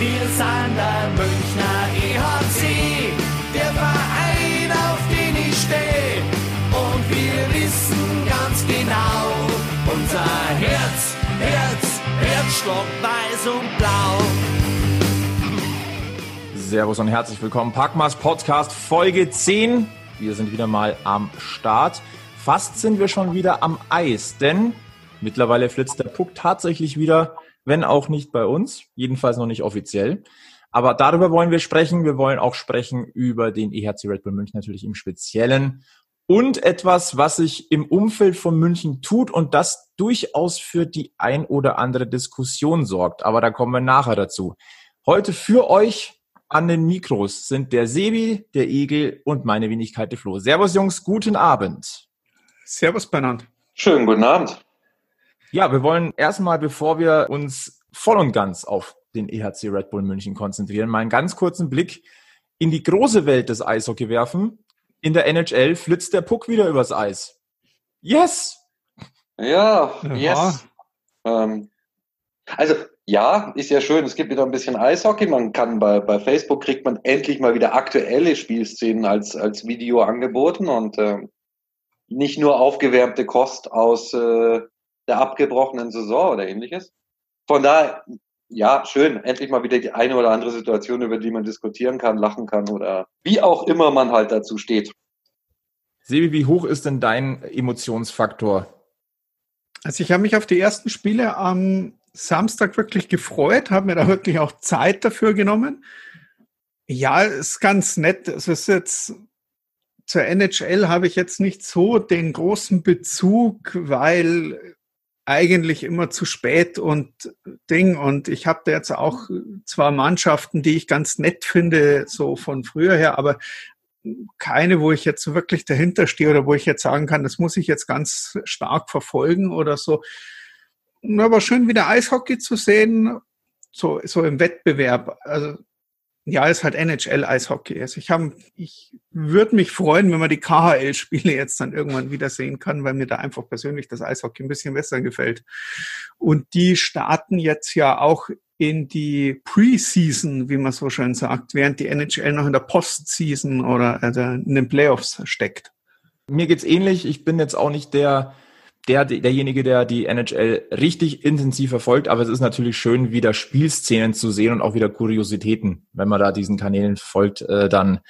Wir sind der Münchner EHC, der Verein, auf den ich stehe. Und wir wissen ganz genau, unser Herz, Herz, Herzschlag weiß und blau. Servus und herzlich willkommen. Packmas Podcast Folge 10. Wir sind wieder mal am Start. Fast sind wir schon wieder am Eis, denn mittlerweile flitzt der Puck tatsächlich wieder, wenn auch nicht bei uns, jedenfalls noch nicht offiziell. Aber darüber wollen wir sprechen. Wir wollen auch sprechen über den EHC Red Bull München natürlich im Speziellen und etwas, was sich im Umfeld von München tut und das durchaus für die ein oder andere Diskussion sorgt. Aber da kommen wir nachher dazu. Heute für euch an den Mikros sind der Sebi, der Egel und meine Wenigkeit der Flo. Servus Jungs, guten Abend. Servus Bernhard. Schönen guten Abend. Ja, wir wollen erstmal, bevor wir uns voll und ganz auf den EHC Red Bull München konzentrieren, mal einen ganz kurzen Blick in die große Welt des Eishockey werfen. In der NHL flitzt der Puck wieder übers Eis. Yes! Ja, yes. Ähm, also ja, ist ja schön. Es gibt wieder ein bisschen Eishockey. Man kann bei, bei Facebook kriegt man endlich mal wieder aktuelle Spielszenen als, als Video angeboten und äh, nicht nur aufgewärmte Kost aus äh, der abgebrochenen Saison oder ähnliches. Von daher, ja, schön, endlich mal wieder die eine oder andere Situation, über die man diskutieren kann, lachen kann oder wie auch immer man halt dazu steht. Sebi, wie hoch ist denn dein Emotionsfaktor? Also ich habe mich auf die ersten Spiele am Samstag wirklich gefreut, habe mir da wirklich auch Zeit dafür genommen. Ja, ist ganz nett. Es ist jetzt zur NHL habe ich jetzt nicht so den großen Bezug, weil eigentlich immer zu spät und Ding. Und ich habe da jetzt auch zwar Mannschaften, die ich ganz nett finde, so von früher her, aber keine, wo ich jetzt wirklich dahinter stehe oder wo ich jetzt sagen kann, das muss ich jetzt ganz stark verfolgen oder so. Aber schön wieder Eishockey zu sehen, so, so im Wettbewerb. Also ja, ist halt NHL-Eishockey. Also ich habe, ich würde mich freuen, wenn man die KHL-Spiele jetzt dann irgendwann wieder sehen kann, weil mir da einfach persönlich das Eishockey ein bisschen besser gefällt. Und die starten jetzt ja auch in die Preseason, wie man so schön sagt, während die NHL noch in der Postseason oder also in den Playoffs steckt. Mir geht's ähnlich. Ich bin jetzt auch nicht der der, derjenige, der die NHL richtig intensiv verfolgt, aber es ist natürlich schön, wieder Spielszenen zu sehen und auch wieder Kuriositäten. Wenn man da diesen Kanälen folgt, äh, dann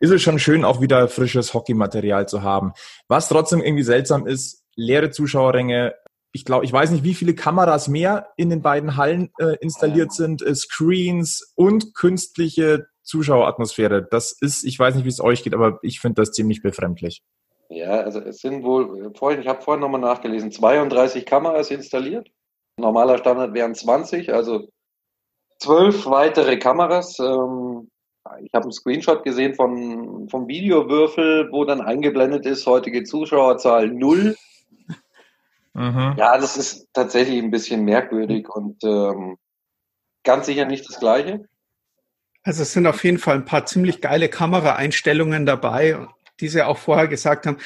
ist es schon schön, auch wieder frisches Hockeymaterial zu haben. Was trotzdem irgendwie seltsam ist, leere Zuschauerränge. Ich glaube, ich weiß nicht, wie viele Kameras mehr in den beiden Hallen äh, installiert sind, äh, Screens und künstliche Zuschaueratmosphäre. Das ist, ich weiß nicht, wie es euch geht, aber ich finde das ziemlich befremdlich. Ja, also es sind wohl, vorhin, ich habe vorhin nochmal nachgelesen, 32 Kameras installiert. Normaler Standard wären 20, also zwölf weitere Kameras. Ähm, ich habe einen Screenshot gesehen von, vom Videowürfel, wo dann eingeblendet ist, heutige Zuschauerzahl null. Mhm. Ja, das ist tatsächlich ein bisschen merkwürdig und ähm, ganz sicher nicht das Gleiche. Also es sind auf jeden Fall ein paar ziemlich geile Kameraeinstellungen dabei die sie auch vorher gesagt haben,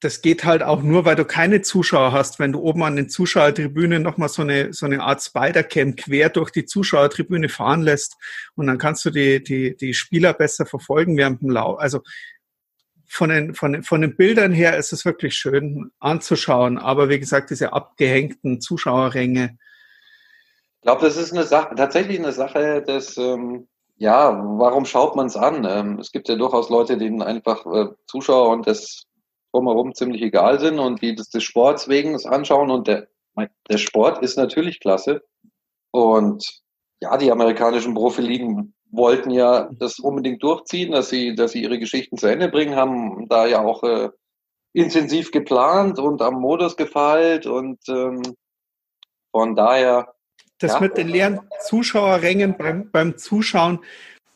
das geht halt auch nur, weil du keine Zuschauer hast. Wenn du oben an den Zuschauertribünen nochmal so eine, so eine Art Spider-Cam quer durch die Zuschauertribüne fahren lässt und dann kannst du die, die, die Spieler besser verfolgen während dem Lauf. Also von den, von, den, von den Bildern her ist es wirklich schön anzuschauen. Aber wie gesagt, diese abgehängten Zuschauerränge. Ich glaube, das ist eine Sache, tatsächlich eine Sache des, ähm, ja, warum schaut man es an? Ähm, es gibt ja durchaus Leute, denen einfach äh, Zuschauer und das drumherum ziemlich egal sind und die das des Sports wegen das anschauen und der, der Sport ist natürlich klasse. Und ja, die amerikanischen Profiligen wollten ja das unbedingt durchziehen, dass sie, dass sie ihre Geschichten zu Ende bringen, haben da ja auch äh, intensiv geplant und am Modus gefeilt und ähm, von daher das ja. mit den leeren Zuschauerrängen beim, beim Zuschauen,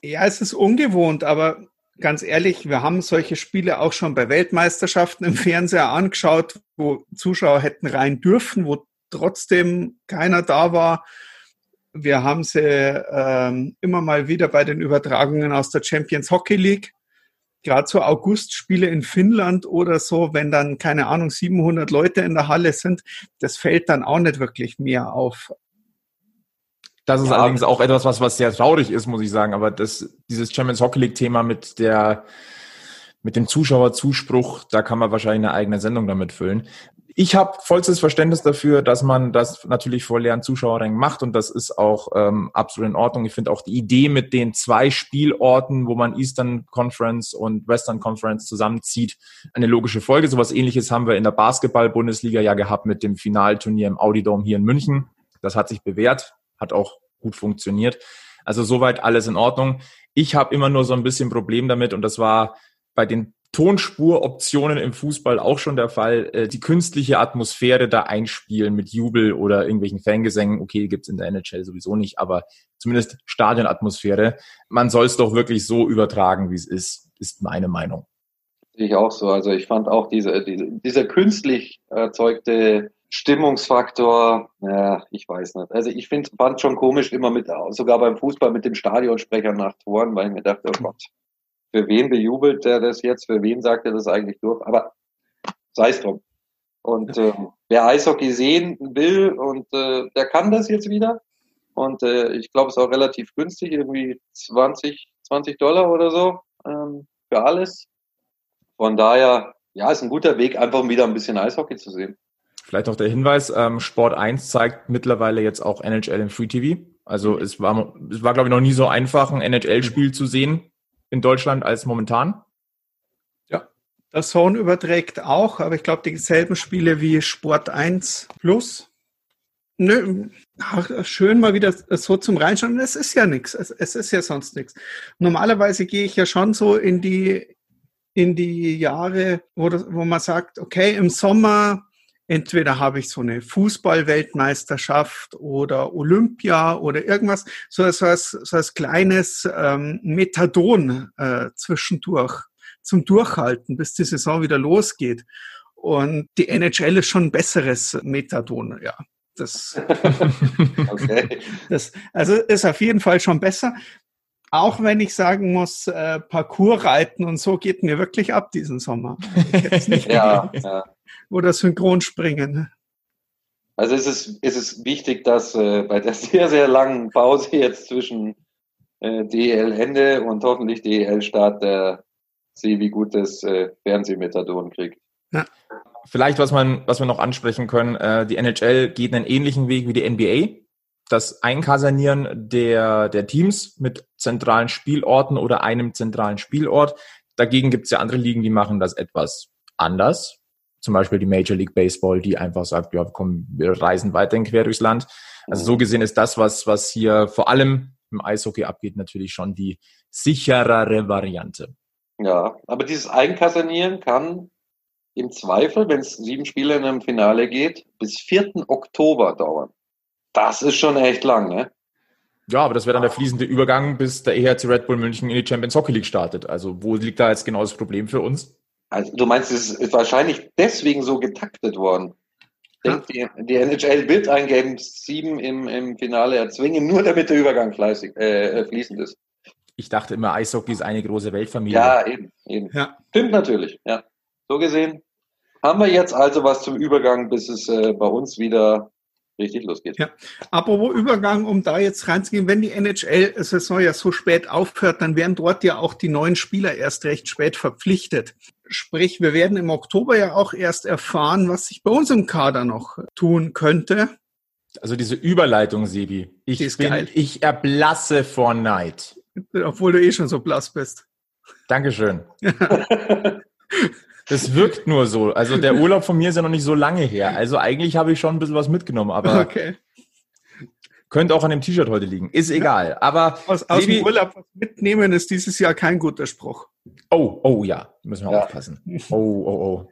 ja, es ist ungewohnt, aber ganz ehrlich, wir haben solche Spiele auch schon bei Weltmeisterschaften im Fernseher angeschaut, wo Zuschauer hätten rein dürfen, wo trotzdem keiner da war. Wir haben sie ähm, immer mal wieder bei den Übertragungen aus der Champions Hockey League. Gerade so Augustspiele in Finnland oder so, wenn dann, keine Ahnung, 700 Leute in der Halle sind, das fällt dann auch nicht wirklich mehr auf Das ist ja. allerdings auch etwas, was, was sehr traurig ist, muss ich sagen. Aber das, dieses Champions Hockey League Thema mit der, mit dem Zuschauerzuspruch, da kann man wahrscheinlich eine eigene Sendung damit füllen. Ich habe vollstes Verständnis dafür, dass man das natürlich vor leeren Zuschauerrängen macht und das ist auch ähm, absolut in Ordnung. Ich finde auch die Idee mit den zwei Spielorten, wo man Eastern Conference und Western Conference zusammenzieht, eine logische Folge. Sowas ähnliches haben wir in der Basketball-Bundesliga ja gehabt mit dem Finalturnier im Audidome hier in München. Das hat sich bewährt, hat auch gut funktioniert. Also soweit alles in Ordnung. Ich habe immer nur so ein bisschen Problem damit und das war bei den Tonspuroptionen im Fußball auch schon der Fall, äh, die künstliche Atmosphäre da einspielen mit Jubel oder irgendwelchen Fangesängen. Okay, gibt's in der NHL sowieso nicht, aber zumindest Stadionatmosphäre. Man soll es doch wirklich so übertragen, wie es ist, ist meine Meinung. Ich auch so. Also ich fand auch diese, diese dieser künstlich erzeugte Stimmungsfaktor, ja, ich weiß nicht. Also ich finde, fand schon komisch immer mit, sogar beim Fußball mit dem Stadionsprecher nach Toren, weil ich mir dachte, oh Gott, für wen bejubelt er das jetzt, für wen sagt er das eigentlich durch, aber sei es drum. Und äh, wer Eishockey sehen will und äh, der kann das jetzt wieder. Und äh, ich glaube, es ist auch relativ günstig, irgendwie 20, 20 Dollar oder so ähm, für alles. Von daher, ja, ist ein guter Weg, einfach wieder ein bisschen Eishockey zu sehen. Vielleicht noch der Hinweis, ähm, Sport 1 zeigt mittlerweile jetzt auch NHL im Free TV. Also es war, es war, glaube ich, noch nie so einfach, ein NHL-Spiel zu sehen in Deutschland als momentan. Ja, der Zone überträgt auch, aber ich glaube, dieselben Spiele wie Sport 1 Plus. Nö, ach, schön mal wieder so zum Reinschauen. Es ist ja nichts. Es, es ist ja sonst nichts. Normalerweise gehe ich ja schon so in die, in die Jahre, wo, das, wo man sagt, okay, im Sommer entweder habe ich so eine Fußball-Weltmeisterschaft oder Olympia oder irgendwas, so, als, so als kleines ähm, Methadon äh, zwischendurch zum Durchhalten, bis die Saison wieder losgeht. Und die NHL ist schon ein besseres Methadon, ja. Das, okay. das, also ist auf jeden Fall schon besser. Auch wenn ich sagen muss, äh, Parkour-Reiten und so geht mir wirklich ab diesen Sommer. ja, ja oder Synchronspringen. Also es ist, es ist wichtig, dass äh, bei der sehr, sehr langen Pause jetzt zwischen äh, DEL-Ende und hoffentlich DEL-Start der sie wie gut das äh, Fernsehmethadon kriegt. Ja. Vielleicht, was man, was wir noch ansprechen können, äh, die NHL geht einen ähnlichen Weg wie die NBA. Das Einkasernieren der, der Teams mit zentralen Spielorten oder einem zentralen Spielort. Dagegen gibt es ja andere Ligen, die machen das etwas anders zum Beispiel die Major League Baseball, die einfach sagt, ja, komm, wir reisen weiterhin quer durchs Land. Also so gesehen ist das, was, was hier vor allem im Eishockey abgeht, natürlich schon die sicherere Variante. Ja, aber dieses Eigenkasernieren kann im Zweifel, wenn es sieben Spiele in einem Finale geht, bis 4. Oktober dauern. Das ist schon echt lang, ne? Ja, aber das wäre dann der fließende Übergang, bis der EHC Red Bull München in die Champions Hockey League startet. Also wo liegt da jetzt genau das Problem für uns? Also du meinst, es ist wahrscheinlich deswegen so getaktet worden. Denkt, die, die NHL wird ein Game 7 im, im Finale erzwingen, nur damit der Übergang fleißig, äh, fließend ist. Ich dachte immer, Eishockey ist eine große Weltfamilie. Ja, eben, eben. Ja. Stimmt natürlich, ja. So gesehen haben wir jetzt also was zum Übergang, bis es äh, bei uns wieder richtig losgeht. Ja, apropos Übergang, um da jetzt reinzugehen, wenn die NHL-Saison ja so spät aufhört, dann werden dort ja auch die neuen Spieler erst recht spät verpflichtet. Sprich, wir werden im Oktober ja auch erst erfahren, was sich bei uns im Kader noch tun könnte. Also diese Überleitung, Sebi. Ich, bin, ich erblasse vor Neid. Obwohl du eh schon so blass bist. Dankeschön. Das wirkt nur so. Also der Urlaub von mir ist ja noch nicht so lange her. Also eigentlich habe ich schon ein bisschen was mitgenommen, aber okay. könnte auch an dem T-Shirt heute liegen. Ist egal. Aber aus, aus dem Urlaub was mitnehmen ist dieses Jahr kein guter Spruch. Oh, oh ja, müssen wir ja. aufpassen. Oh, oh, oh.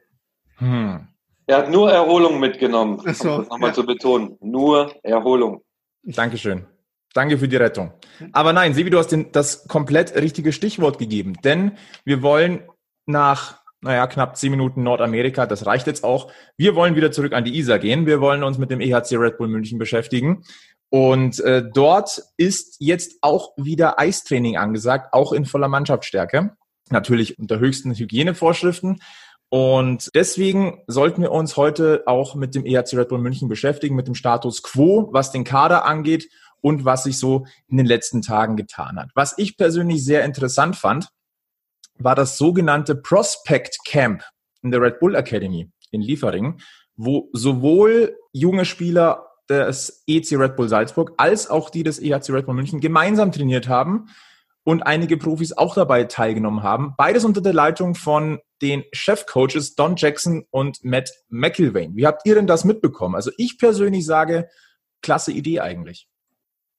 Hm. Er hat nur Erholung mitgenommen, um so, das nochmal ja. zu betonen. Nur Erholung. Dankeschön. Danke für die Rettung. Aber nein, Sevi, du hast den, das komplett richtige Stichwort gegeben. Denn wir wollen nach naja, knapp zehn Minuten Nordamerika, das reicht jetzt auch. Wir wollen wieder zurück an die ISA gehen. Wir wollen uns mit dem EHC Red Bull München beschäftigen. Und äh, dort ist jetzt auch wieder Eistraining angesagt, auch in voller Mannschaftsstärke. Natürlich unter höchsten Hygienevorschriften. Und deswegen sollten wir uns heute auch mit dem EHC Red Bull München beschäftigen, mit dem Status quo, was den Kader angeht und was sich so in den letzten Tagen getan hat. Was ich persönlich sehr interessant fand, war das sogenannte Prospect Camp in der Red Bull Academy in Liefering, wo sowohl junge Spieler des EC Red Bull Salzburg als auch die des EHC Red Bull München gemeinsam trainiert haben und einige Profis auch dabei teilgenommen haben. Beides unter der Leitung von den Chefcoaches Don Jackson und Matt McIlvain. Wie habt ihr denn das mitbekommen? Also ich persönlich sage, klasse Idee eigentlich.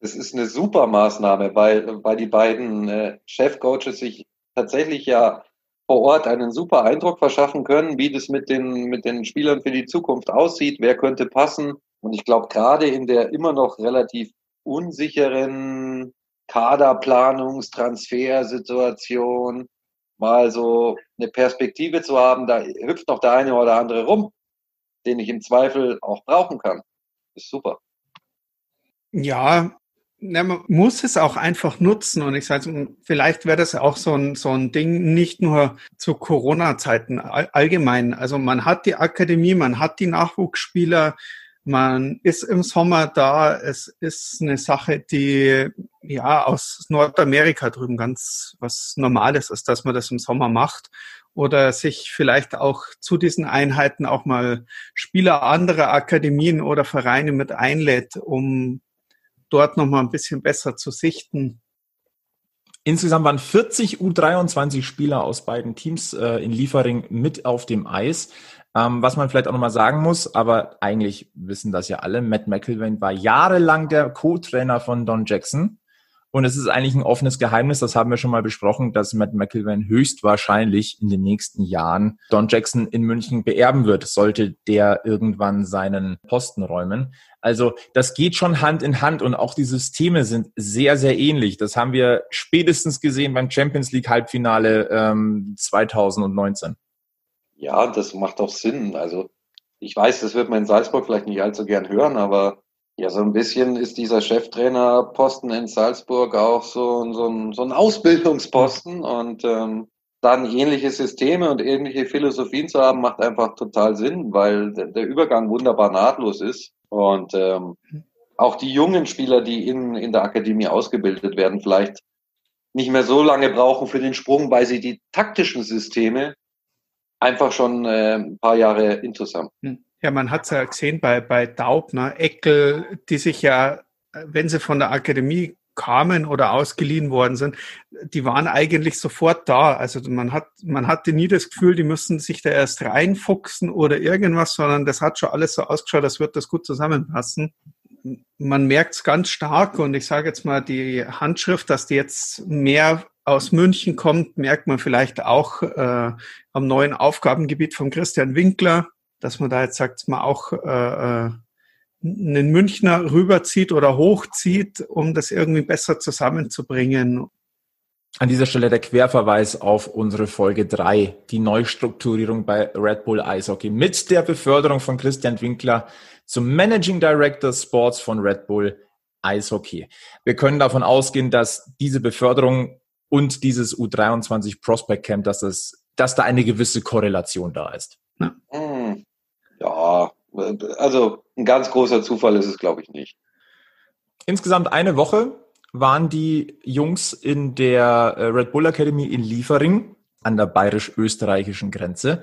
Das ist eine super Maßnahme, weil, weil die beiden äh, Chefcoaches sich tatsächlich ja vor Ort einen super Eindruck verschaffen können, wie das mit den, mit den Spielern für die Zukunft aussieht, wer könnte passen. Und ich glaube, gerade in der immer noch relativ unsicheren Kaderplanungstransfersituation mal so eine Perspektive zu haben, da hüpft noch der eine oder andere rum, den ich im Zweifel auch brauchen kann. ist super. Ja, na, man muss es auch einfach nutzen und ich sage, vielleicht wäre das auch so ein, so ein Ding, nicht nur zu Corona-Zeiten allgemein. Also man hat die Akademie, man hat die Nachwuchsspieler, man ist im Sommer da. Es ist eine Sache, die ja aus Nordamerika drüben ganz was Normales ist, dass man das im Sommer macht oder sich vielleicht auch zu diesen Einheiten auch mal Spieler anderer Akademien oder Vereine mit einlädt, um dort nochmal ein bisschen besser zu sichten. Insgesamt waren 40 U23 Spieler aus beiden Teams äh, in Liefering mit auf dem Eis. Ähm, was man vielleicht auch nochmal sagen muss, aber eigentlich wissen das ja alle, Matt McIlvain war jahrelang der Co-Trainer von Don Jackson. Und es ist eigentlich ein offenes Geheimnis, das haben wir schon mal besprochen, dass Matt McIlvain höchstwahrscheinlich in den nächsten Jahren Don Jackson in München beerben wird, sollte der irgendwann seinen Posten räumen. Also das geht schon Hand in Hand und auch die Systeme sind sehr, sehr ähnlich. Das haben wir spätestens gesehen beim Champions League Halbfinale ähm, 2019. Ja, das macht auch Sinn. Also ich weiß, das wird man in Salzburg vielleicht nicht allzu gern hören, aber ja, so ein bisschen ist dieser Cheftrainerposten in Salzburg auch so, so, ein, so ein Ausbildungsposten und ähm, dann ähnliche Systeme und ähnliche Philosophien zu haben, macht einfach total Sinn, weil der, Übergang wunderbar nahtlos ist. Und ähm, auch die jungen Spieler, die in, in der Akademie ausgebildet werden, vielleicht nicht mehr so lange brauchen für den Sprung, weil sie die taktischen Systeme einfach schon äh, ein paar Jahre interessant. Hm. Ja, man hat es ja gesehen bei, bei Daubner, Eckel, die sich ja, wenn sie von der Akademie kamen oder ausgeliehen worden sind, die waren eigentlich sofort da. Also man hat, man hatte nie das Gefühl, die müssen sich da erst reinfuchsen oder irgendwas, sondern das hat schon alles so ausgeschaut, als wird das gut zusammenpassen. Man merkt es ganz stark und ich sage jetzt mal, die Handschrift, dass die jetzt mehr aus München kommt, merkt man vielleicht auch äh, am neuen Aufgabengebiet von Christian Winkler, dass man da jetzt sagt, man auch äh, äh, einen Münchner rüberzieht oder hochzieht, um das irgendwie besser zusammenzubringen. An dieser Stelle der Querverweis auf unsere Folge 3, die Neustrukturierung bei Red Bull Eishockey mit der Beförderung von Christian Winkler zum Managing Director Sports von Red Bull Eishockey. Wir können davon ausgehen, dass diese Beförderung und dieses U23 Prospect Camp, dass, das, dass da eine gewisse Korrelation da ist. Ja, hm. Ja also ein ganz großer Zufall ist es, glaube ich, nicht. Insgesamt eine Woche waren die Jungs in der äh, Red Bull Academy in Liefering an der bayerisch-österreichischen Grenze.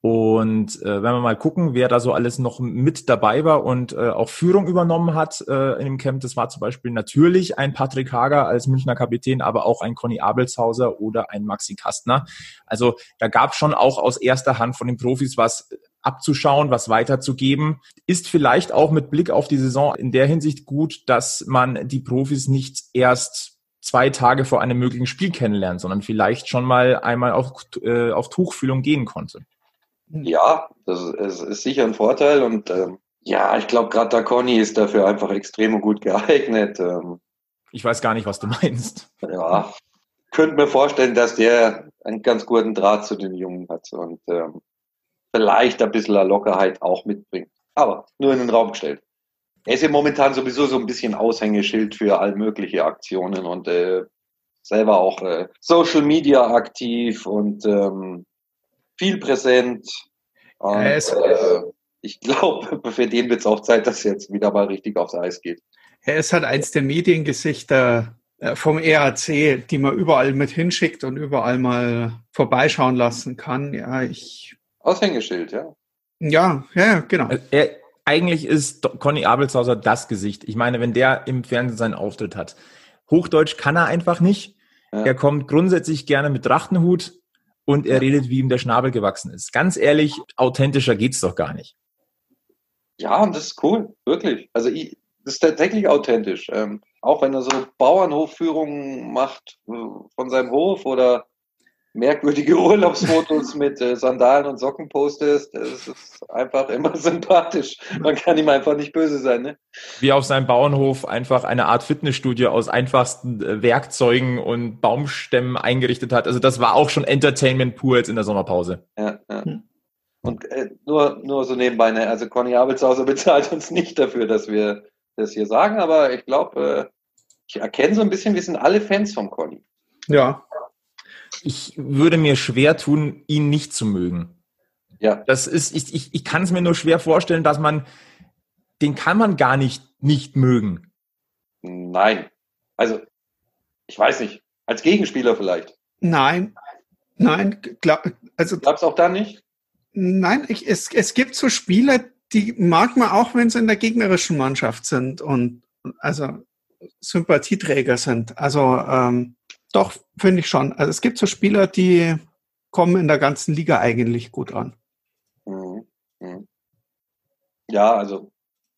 Und äh, wenn wir mal gucken, wer da so alles noch mit dabei war und äh, auch Führung übernommen hat äh, in dem Camp, das war zum Beispiel natürlich ein Patrick Hager als Münchner Kapitän, aber auch ein Conny Abelshauser oder ein Maxi Kastner. Also da gab schon auch aus erster Hand von den Profis was abzuschauen, was weiterzugeben. Ist vielleicht auch mit Blick auf die Saison in der Hinsicht gut, dass man die Profis nicht erst zwei Tage vor einem möglichen Spiel kennenlernt, sondern vielleicht schon mal einmal auf, äh, auf Tuchfühlung gehen konnte. Ja, das ist, ist sicher ein Vorteil und ähm, ja, ich glaube, gerade der Conny ist dafür einfach extrem gut geeignet. Ähm, ich weiß gar nicht, was du meinst. Ja, könnte mir vorstellen, dass der einen ganz guten Draht zu den Jungen hat und ähm, vielleicht ein bisschen Lockerheit auch mitbringt. Aber nur in den Raum gestellt. Er ist ja momentan sowieso so ein bisschen Aushängeschild für all mögliche Aktionen und äh, selber auch äh, Social Media aktiv und ähm, viel präsent. Und, äh, ich glaube, für den wird es auch Zeit, dass jetzt wieder mal richtig aufs Eis geht. Er ist halt eins der Mediengesichter äh, vom ERC, die man überall mit hinschickt und überall mal vorbeischauen lassen kann. Ja, ich. Aushängeschild, ja. Ja, ja, genau. Also er, eigentlich ist Conny Abelshauser das Gesicht. Ich meine, wenn der im Fernsehen seinen Auftritt hat, Hochdeutsch kann er einfach nicht. Ja. Er kommt grundsätzlich gerne mit Trachtenhut und er redet, wie ihm der Schnabel gewachsen ist. Ganz ehrlich, authentischer geht's doch gar nicht. Ja, und das ist cool, wirklich. Also ich, das ist tatsächlich authentisch. Ähm, auch wenn er so Bauernhofführungen macht äh, von seinem Hof oder merkwürdige Urlaubsfotos mit äh, Sandalen und Socken postest, das ist einfach immer sympathisch. Man kann ihm einfach nicht böse sein. Ne? Wie auf seinem Bauernhof einfach eine Art Fitnessstudio aus einfachsten äh, Werkzeugen und Baumstämmen eingerichtet hat. Also das war auch schon Entertainment pur jetzt in der Sommerpause. Ja, ja. Hm. Und äh, nur, nur so nebenbei, ne? also Conny Abelshauser bezahlt uns nicht dafür, dass wir das hier sagen, aber ich glaube, äh, ich erkenne so ein bisschen, wir sind alle Fans von Conny. Ja. Ich würde mir schwer tun, ihn nicht zu mögen. Ja. Das ist, ich, ich, ich kann es mir nur schwer vorstellen, dass man, den kann man gar nicht nicht mögen. Nein. Also, ich weiß nicht. Als Gegenspieler vielleicht. Nein. Nein, glaub, also. Glaubst auch da nicht? Nein, ich, es, es gibt so Spieler, die mag man auch, wenn sie in der gegnerischen Mannschaft sind und also Sympathieträger sind. Also ähm, doch, finde ich schon. Also es gibt so Spieler, die kommen in der ganzen Liga eigentlich gut an. Mhm. Mhm. Ja, also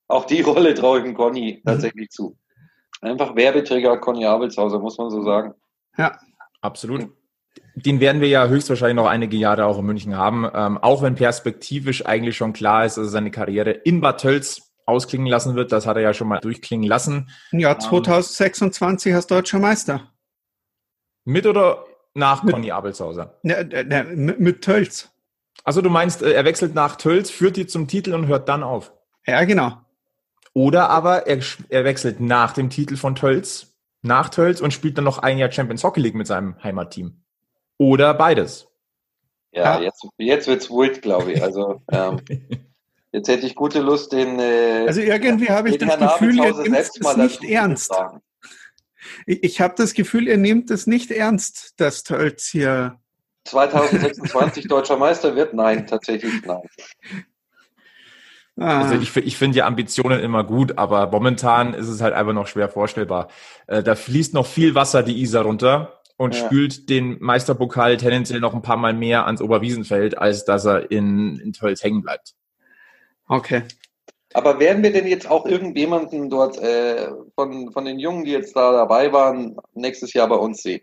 auch die Rolle traue ich dem Conny mhm. tatsächlich zu. Einfach Werbeträger Conny Abelshauser, muss man so sagen. Ja, absolut den werden wir ja höchstwahrscheinlich noch einige Jahre auch in München haben, ähm, auch wenn perspektivisch eigentlich schon klar ist, dass er seine Karriere in Bad Tölz ausklingen lassen wird. Das hat er ja schon mal durchklingen lassen. Ja, 2026 ähm, als deutscher Meister. Mit oder nach mit, Conny Abelshauser? Ne, ne, mit, mit Tölz. Also du meinst, äh, er wechselt nach Tölz, führt die zum Titel und hört dann auf? Ja, genau. Oder aber er, er wechselt nach dem Titel von Tölz, nach Tölz und spielt dann noch ein Jahr Champions Hockey League mit seinem Heimatteam. Oder beides. Ja, ja. jetzt, jetzt wird's wild, glaube ich. Also ähm, jetzt hätte ich gute Lust, den. Äh, also irgendwie habe ich das Gefühl, ihr nehmt es nicht ernst. Ich, ich habe das Gefühl, ihr nehmt es nicht ernst, dass Tölz hier 2026 deutscher Meister wird? Nein, tatsächlich nein. Ah. Also ich, ich finde ja Ambitionen immer gut, aber momentan ist es halt einfach noch schwer vorstellbar. Äh, da fließt noch viel Wasser die Isar runter und ja. spült den Meisterpokal tendenziell noch ein paar Mal mehr ans Oberwiesenfeld, als dass er in, in Tölz hängen bleibt. Okay. Aber werden wir denn jetzt auch irgendjemanden dort äh, von, von den Jungen, die jetzt da dabei waren, nächstes Jahr bei uns sehen?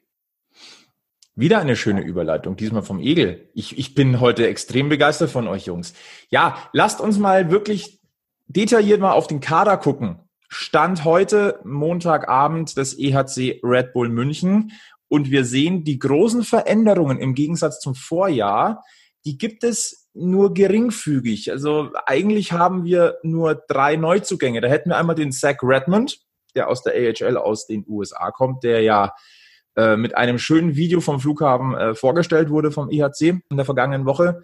Wieder eine schöne Überleitung, diesmal vom Egel. Ich, ich bin heute extrem begeistert von euch Jungs. Ja, lasst uns mal wirklich detailliert mal auf den Kader gucken. Stand heute Montagabend des EHC Red Bull München. Und wir sehen die großen Veränderungen im Gegensatz zum Vorjahr, die gibt es nur geringfügig. Also eigentlich haben wir nur drei Neuzugänge. Da hätten wir einmal den Zach Redmond, der aus der AHL aus den USA kommt, der ja äh, mit einem schönen Video vom Flughafen äh, vorgestellt wurde vom IHC in der vergangenen Woche.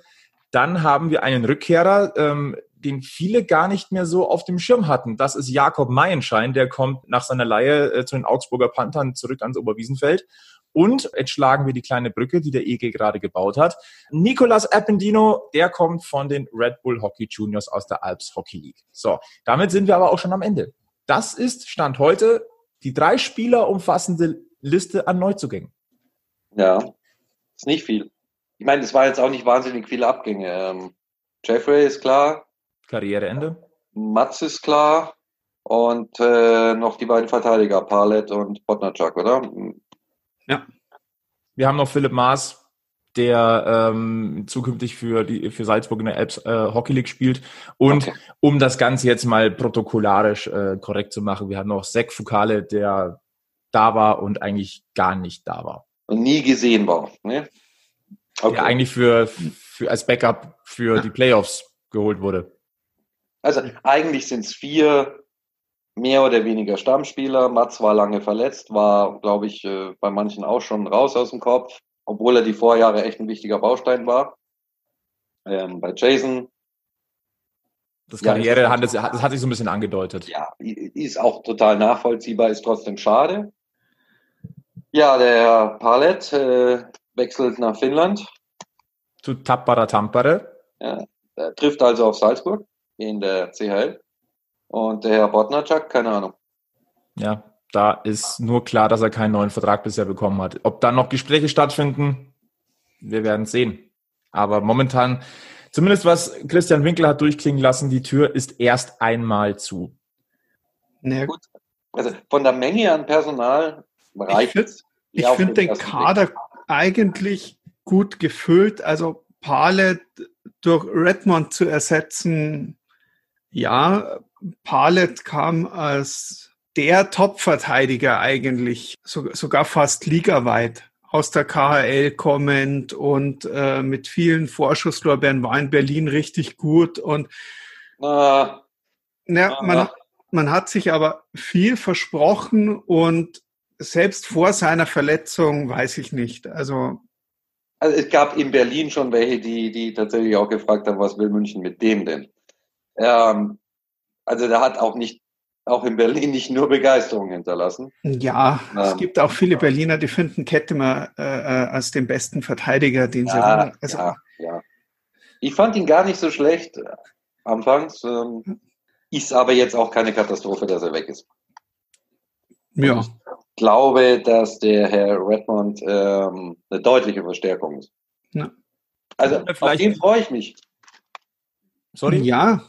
Dann haben wir einen Rückkehrer, ähm, den viele gar nicht mehr so auf dem Schirm hatten. Das ist Jakob Meienschein, der kommt nach seiner Leihe äh, zu den Augsburger Panthern zurück ans Oberwiesenfeld. Und jetzt schlagen wir die kleine Brücke, die der EG gerade gebaut hat. Nicolas Appendino, der kommt von den Red Bull Hockey Juniors aus der Alps Hockey League. So, damit sind wir aber auch schon am Ende. Das ist Stand heute die drei Spieler umfassende Liste an Neuzugängen. Ja, ist nicht viel. Ich meine, es war jetzt auch nicht wahnsinnig viele Abgänge. Ähm, Jeffrey ist klar. Karriereende. Mats ist klar. Und äh, noch die beiden Verteidiger, Palet und Potnachak, oder? Ja. Wir haben noch Philipp Maas, der ähm, zukünftig für die für Salzburg in der Alps äh, Hockey League spielt. Und okay. um das Ganze jetzt mal protokollarisch äh, korrekt zu machen, wir haben noch Sek Fukale, der da war und eigentlich gar nicht da war. Und nie gesehen war. Ne? Okay. Der eigentlich für, für als Backup für die Playoffs geholt wurde. Also eigentlich sind es vier mehr oder weniger Stammspieler. Mats war lange verletzt, war, glaube ich, äh, bei manchen auch schon raus aus dem Kopf, obwohl er die Vorjahre echt ein wichtiger Baustein war. Ähm, bei Jason Das Ja, Karriere, das- hat, das, das hat sich so ein bisschen angedeutet. Ja, ist auch total nachvollziehbar, ist trotzdem schade. Ja, der Herr Palet äh, wechselt nach Finnland, Zu Tappara Tampere. äh, trifft also auf Salzburg in der CHL. Und der Herr Bodnarczak, keine Ahnung. Ja, da ist nur klar, dass er keinen neuen Vertrag bisher bekommen hat. Ob dann noch Gespräche stattfinden, wir werden sehen. Aber momentan, zumindest was Christian Winkel hat durchklingen lassen, die Tür ist erst einmal zu. Naja, Gut. Also von der Menge an Personal reicht es. Ich finde den Blick. Kader eigentlich gut gefüllt. Also Palet durch Redmond zu ersetzen, ja, Palet kam als der Top-Verteidiger eigentlich, so, sogar fast ligaweit aus der KHL kommend und äh, mit vielen Vorschusslorbeeren war in Berlin richtig gut und Na, na, man, Ah. man hat sich aber viel versprochen und selbst vor seiner Verletzung weiß ich nicht. Also Also es gab in Berlin schon welche, die, die tatsächlich auch gefragt haben, was will München mit dem denn? Ähm, also da hat auch nicht, auch in Berlin nicht nur Begeisterung hinterlassen. ja, es Ähm, gibt auch viele Berliner, die finden Kettemer äh, äh, als den besten Verteidiger, den sie Ja, haben. Also, ja, ja. Ich fand ihn gar nicht so schlecht äh, anfangs. Ähm, ist aber jetzt auch keine Katastrophe, dass er weg ist. ja. Ich glaube, dass der Herr Redmond ähm, eine deutliche Verstärkung ist. Ja. Also Ja, auf vielleicht- den freue ich mich. Sorry? Ja,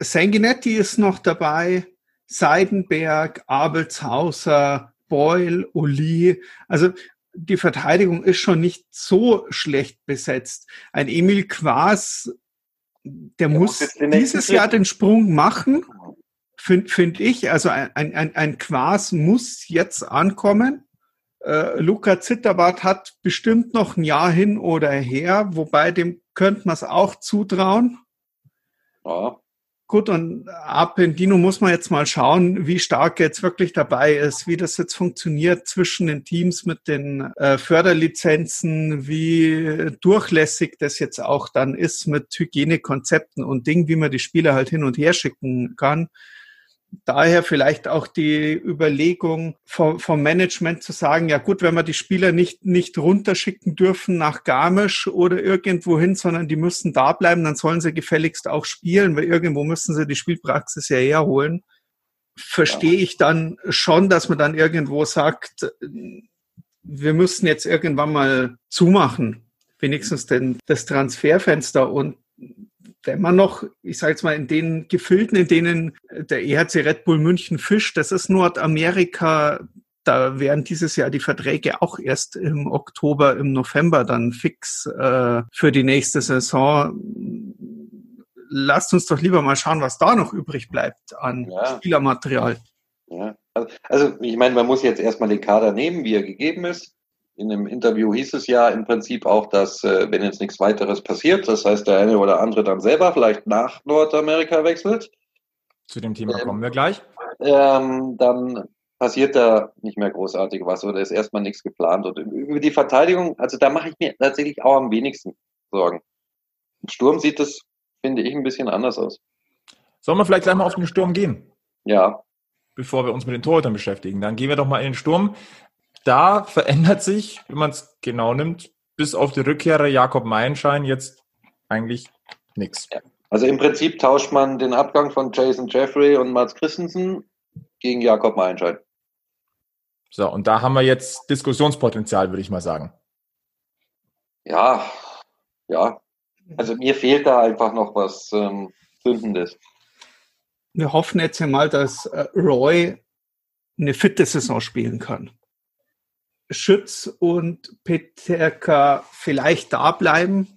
Sanguinetti ist noch dabei, Seidenberg, Abelshauser, Boyle, Uli. Also die Verteidigung ist schon nicht so schlecht besetzt. Ein Emil Quas, der muss muss nächsten dieses. Jahr den Sprung machen, finde find ich. Also ein, ein, ein, ein Quas muss jetzt ankommen. Äh, Luca Zitterbart hat bestimmt noch ein Jahr hin oder her, wobei dem könnte man es auch zutrauen. Ja. Gut, und Appendino muss man jetzt mal schauen, wie stark jetzt wirklich dabei ist, wie das jetzt funktioniert zwischen den Teams mit den äh, Förderlizenzen, wie durchlässig das jetzt auch dann ist mit Hygienekonzepten und Dingen, wie man die Spieler halt hin und her schicken kann. Daher vielleicht auch die Überlegung vom, vom Management zu sagen, ja gut, wenn wir die Spieler nicht, nicht runterschicken dürfen nach Garmisch oder irgendwo hin, sondern die müssen da bleiben, dann sollen sie gefälligst auch spielen, weil irgendwo müssen sie die Spielpraxis ja herholen. Verstehe ich dann schon, dass man dann irgendwo sagt, wir müssen jetzt irgendwann mal zumachen, wenigstens denn das Transferfenster und wenn man noch, ich sage jetzt mal, in den Gefilden, in denen der EHC Red Bull München fischt, das ist Nordamerika, da werden dieses Jahr die Verträge auch erst im Oktober, im November dann fix äh, für die nächste Saison. Lasst uns doch lieber mal schauen, was da noch übrig bleibt an Ja. Spielermaterial. Ja. Also, also ich meine, man muss jetzt erstmal den Kader nehmen, wie er gegeben ist. In einem Interview hieß es ja im Prinzip auch, dass äh, wenn jetzt nichts weiteres passiert, das heißt der eine oder andere dann selber vielleicht nach Nordamerika wechselt, Zu dem Thema Ähm, kommen wir gleich. ähm, dann passiert da nicht mehr großartig was oder ist erstmal nichts geplant. Und über die Verteidigung, also da mache ich mir tatsächlich auch am wenigsten Sorgen. Im Sturm sieht das, finde ich, ein bisschen anders aus. Sollen wir vielleicht gleich mal auf den Sturm gehen, Ja, bevor wir uns mit den Torhütern beschäftigen? Dann gehen wir doch mal in den Sturm. Da verändert sich, wenn man es genau nimmt, bis auf die Rückkehrer Jakob Meilenschein jetzt eigentlich nichts. Also im Prinzip tauscht man den Abgang von Jason Jeffrey und Mats Christensen gegen Jakob Meinscheid. So, und da haben wir jetzt Diskussionspotenzial, würde ich mal sagen. Ja, ja. Also mir fehlt da einfach noch was ähm, Zündendes. Wir hoffen jetzt mal, dass äh, Roy eine fitte Saison spielen kann. Schütz und Peterka vielleicht da bleiben.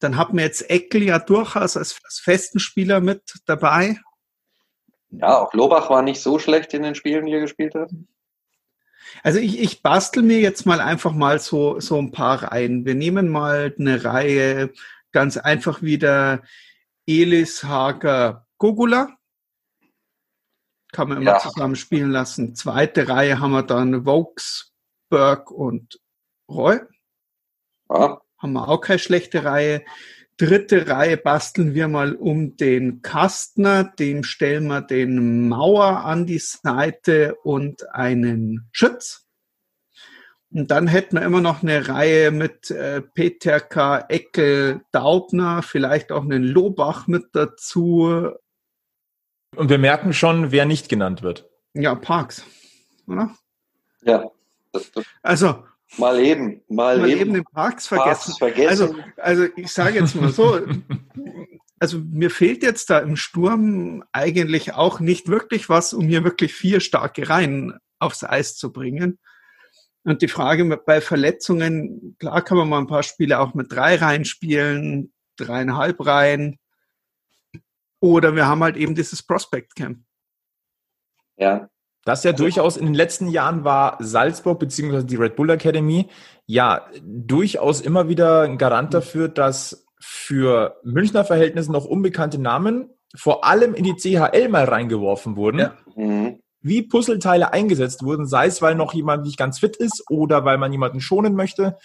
Dann haben wir jetzt Eckel ja durchaus als, als festen Spieler mit dabei. Ja, auch Lobach war nicht so schlecht in den Spielen, die er gespielt hat. Also ich, ich bastel mir jetzt mal einfach mal so, so ein paar Reihen. Wir nehmen mal eine Reihe ganz einfach wieder Elis Hager Gogula. Kann man immer Ja. zusammen spielen lassen. Zweite Reihe haben wir dann Vokes, Berg und Roy. Ja, Haben wir auch keine schlechte Reihe. dritte Reihe basteln wir mal um den Kastner, dem stellen wir den Mauer an die Seite und einen Schütz. Und dann hätten wir immer noch eine Reihe mit äh, Peterka, Eckel, Daubner, vielleicht auch einen Lobach mit dazu. Und wir merken schon, wer nicht genannt wird. Ja, Parks, oder? Ja. Also mal eben, mal, mal eben, eben den Parks vergessen. Parks vergessen. Also, also ich sage jetzt mal so, also mir fehlt jetzt da im Sturm eigentlich auch nicht wirklich was, um hier wirklich vier starke Reihen aufs Eis zu bringen. Und die Frage bei Verletzungen, klar kann man mal ein paar Spiele auch mit drei Reihen spielen, dreieinhalb Reihen. Oder wir haben halt eben dieses Prospect Camp. ja, Das ja durchaus in den letzten Jahren war Salzburg beziehungsweise die Red Bull Academy ja durchaus immer wieder ein Garant dafür, dass für Münchner Verhältnisse noch unbekannte Namen vor allem in die CHL mal reingeworfen wurden, Ja. mhm. wie Puzzleteile eingesetzt wurden, sei es, weil noch jemand nicht ganz fit ist oder weil man jemanden schonen möchte.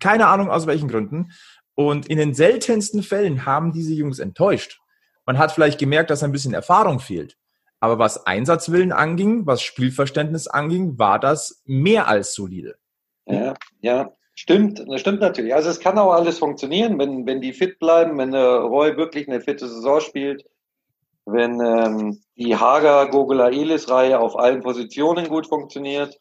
Keine Ahnung aus welchen Gründen. Und in den seltensten Fällen haben diese Jungs enttäuscht. Man hat vielleicht gemerkt, dass ein bisschen Erfahrung fehlt. Aber was Einsatzwillen anging, was Spielverständnis anging, war das mehr als solide. Ja, ja, stimmt, das stimmt natürlich. Also es kann auch alles funktionieren, wenn, wenn die fit bleiben, wenn der Roy wirklich eine fitte Saison spielt, wenn ähm, die Hager Gogula Elis Reihe auf allen Positionen gut funktioniert,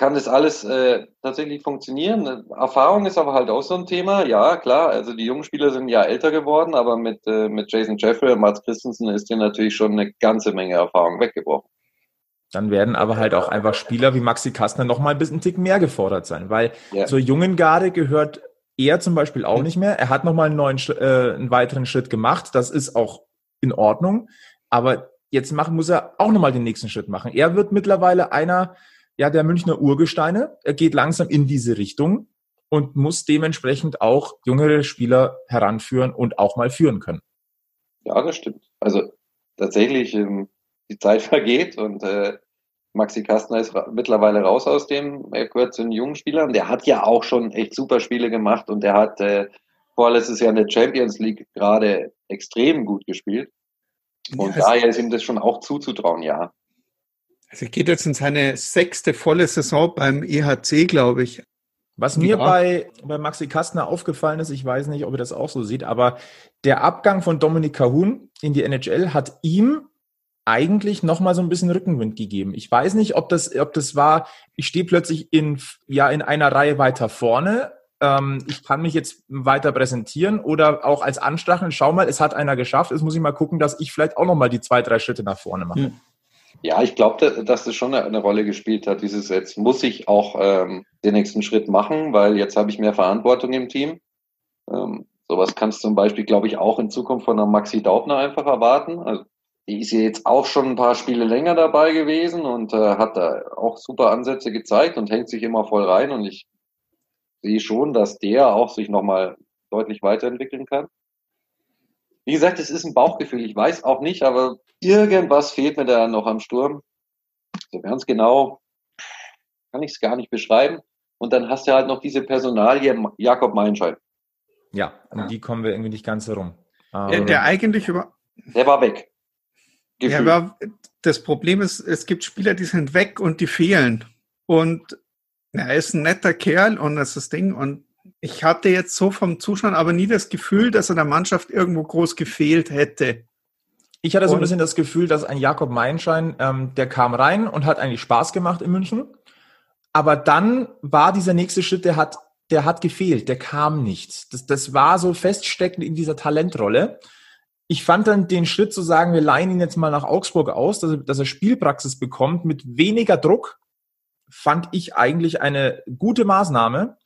kann das alles äh, tatsächlich funktionieren. Erfahrung ist aber halt auch so ein Thema. Ja, klar, also die jungen Spieler sind ja älter geworden, aber mit, äh, mit Jason Jeffrey und Mats Christensen ist dir natürlich schon eine ganze Menge Erfahrung weggebrochen. Dann werden aber halt auch einfach Spieler wie Maxi Kastner noch mal ein bisschen Tick mehr gefordert sein, weil Ja. zur jungen Garde gehört er zum Beispiel auch nicht mehr. Er hat noch mal einen neuen, äh, einen weiteren Schritt gemacht. Das ist auch in Ordnung. Aber jetzt machen, muss er auch noch mal den nächsten Schritt machen. Er wird mittlerweile einer, ja, der Münchner Urgesteine. Er geht langsam in diese Richtung und muss dementsprechend auch jüngere Spieler heranführen und auch mal führen können. Ja, das stimmt. Also tatsächlich, ähm, die Zeit vergeht und äh, Maxi Kastner ist mittlerweile raus aus dem, er gehört zu den jungen Spielern. Der hat ja auch schon echt super Spiele gemacht und der hat äh, vorletztes Jahr in der Champions League gerade extrem gut gespielt. Und Ja, daher ist ihm das schon auch zuzutrauen, ja. Also er geht jetzt in seine sechste volle Saison beim EHC, glaube ich. Was mir Ja. bei, bei Maxi Kastner aufgefallen ist, ich weiß nicht, ob er das auch so sieht, aber der Abgang von Dominik Cahun in die NHL hat ihm eigentlich nochmal so ein bisschen Rückenwind gegeben. Ich weiß nicht, ob das, ob das war, ich stehe plötzlich in, ja, in einer Reihe weiter vorne. Ähm, ich kann mich jetzt weiter präsentieren oder auch als Anstacheln, schau mal, es hat einer geschafft, jetzt muss ich mal gucken, dass ich vielleicht auch nochmal die zwei, drei Schritte nach vorne mache. Hm. Ja, ich glaube, dass das schon eine, Rolle gespielt hat. Dieses jetzt muss ich auch ähm, den nächsten Schritt machen, weil jetzt habe ich mehr Verantwortung im Team. Ähm, sowas kannst du zum Beispiel, glaube ich, auch in Zukunft von einer Maxi Daubner einfach erwarten. Also die ist ja jetzt auch schon ein paar Spiele länger dabei gewesen und äh, hat da auch super Ansätze gezeigt und hängt sich immer voll rein. Und ich sehe schon, dass der auch sich nochmal deutlich weiterentwickeln kann. Wie gesagt, es ist ein Bauchgefühl. Ich weiß auch nicht, aber irgendwas fehlt mir da noch am Sturm. So ganz genau kann ich es gar nicht beschreiben. Und dann hast du halt noch diese Personalie Jakob Meinscheid. Ja, um die kommen wir irgendwie nicht ganz herum. Der, Ähm, der eigentlich über, Der war weg. Ja, Gefühlt. aber das Problem ist, es gibt Spieler, die sind weg und die fehlen. Und ja, er ist ein netter Kerl und das ist das Ding. Und ich hatte jetzt so vom Zuschauen aber nie das Gefühl, dass er der Mannschaft irgendwo groß gefehlt hätte. Ich hatte so ein bisschen das Gefühl, dass ein Jakob Meinschein, ähm, der kam rein und hat eigentlich Spaß gemacht in München. Aber dann war dieser nächste Schritt, der hat, der hat gefehlt, der kam nicht. Das, das war so feststeckend in dieser Talentrolle. Ich fand dann den Schritt zu sagen, wir leihen ihn jetzt mal nach Augsburg aus, dass er, dass er Spielpraxis bekommt mit weniger Druck, fand ich eigentlich eine gute Maßnahme.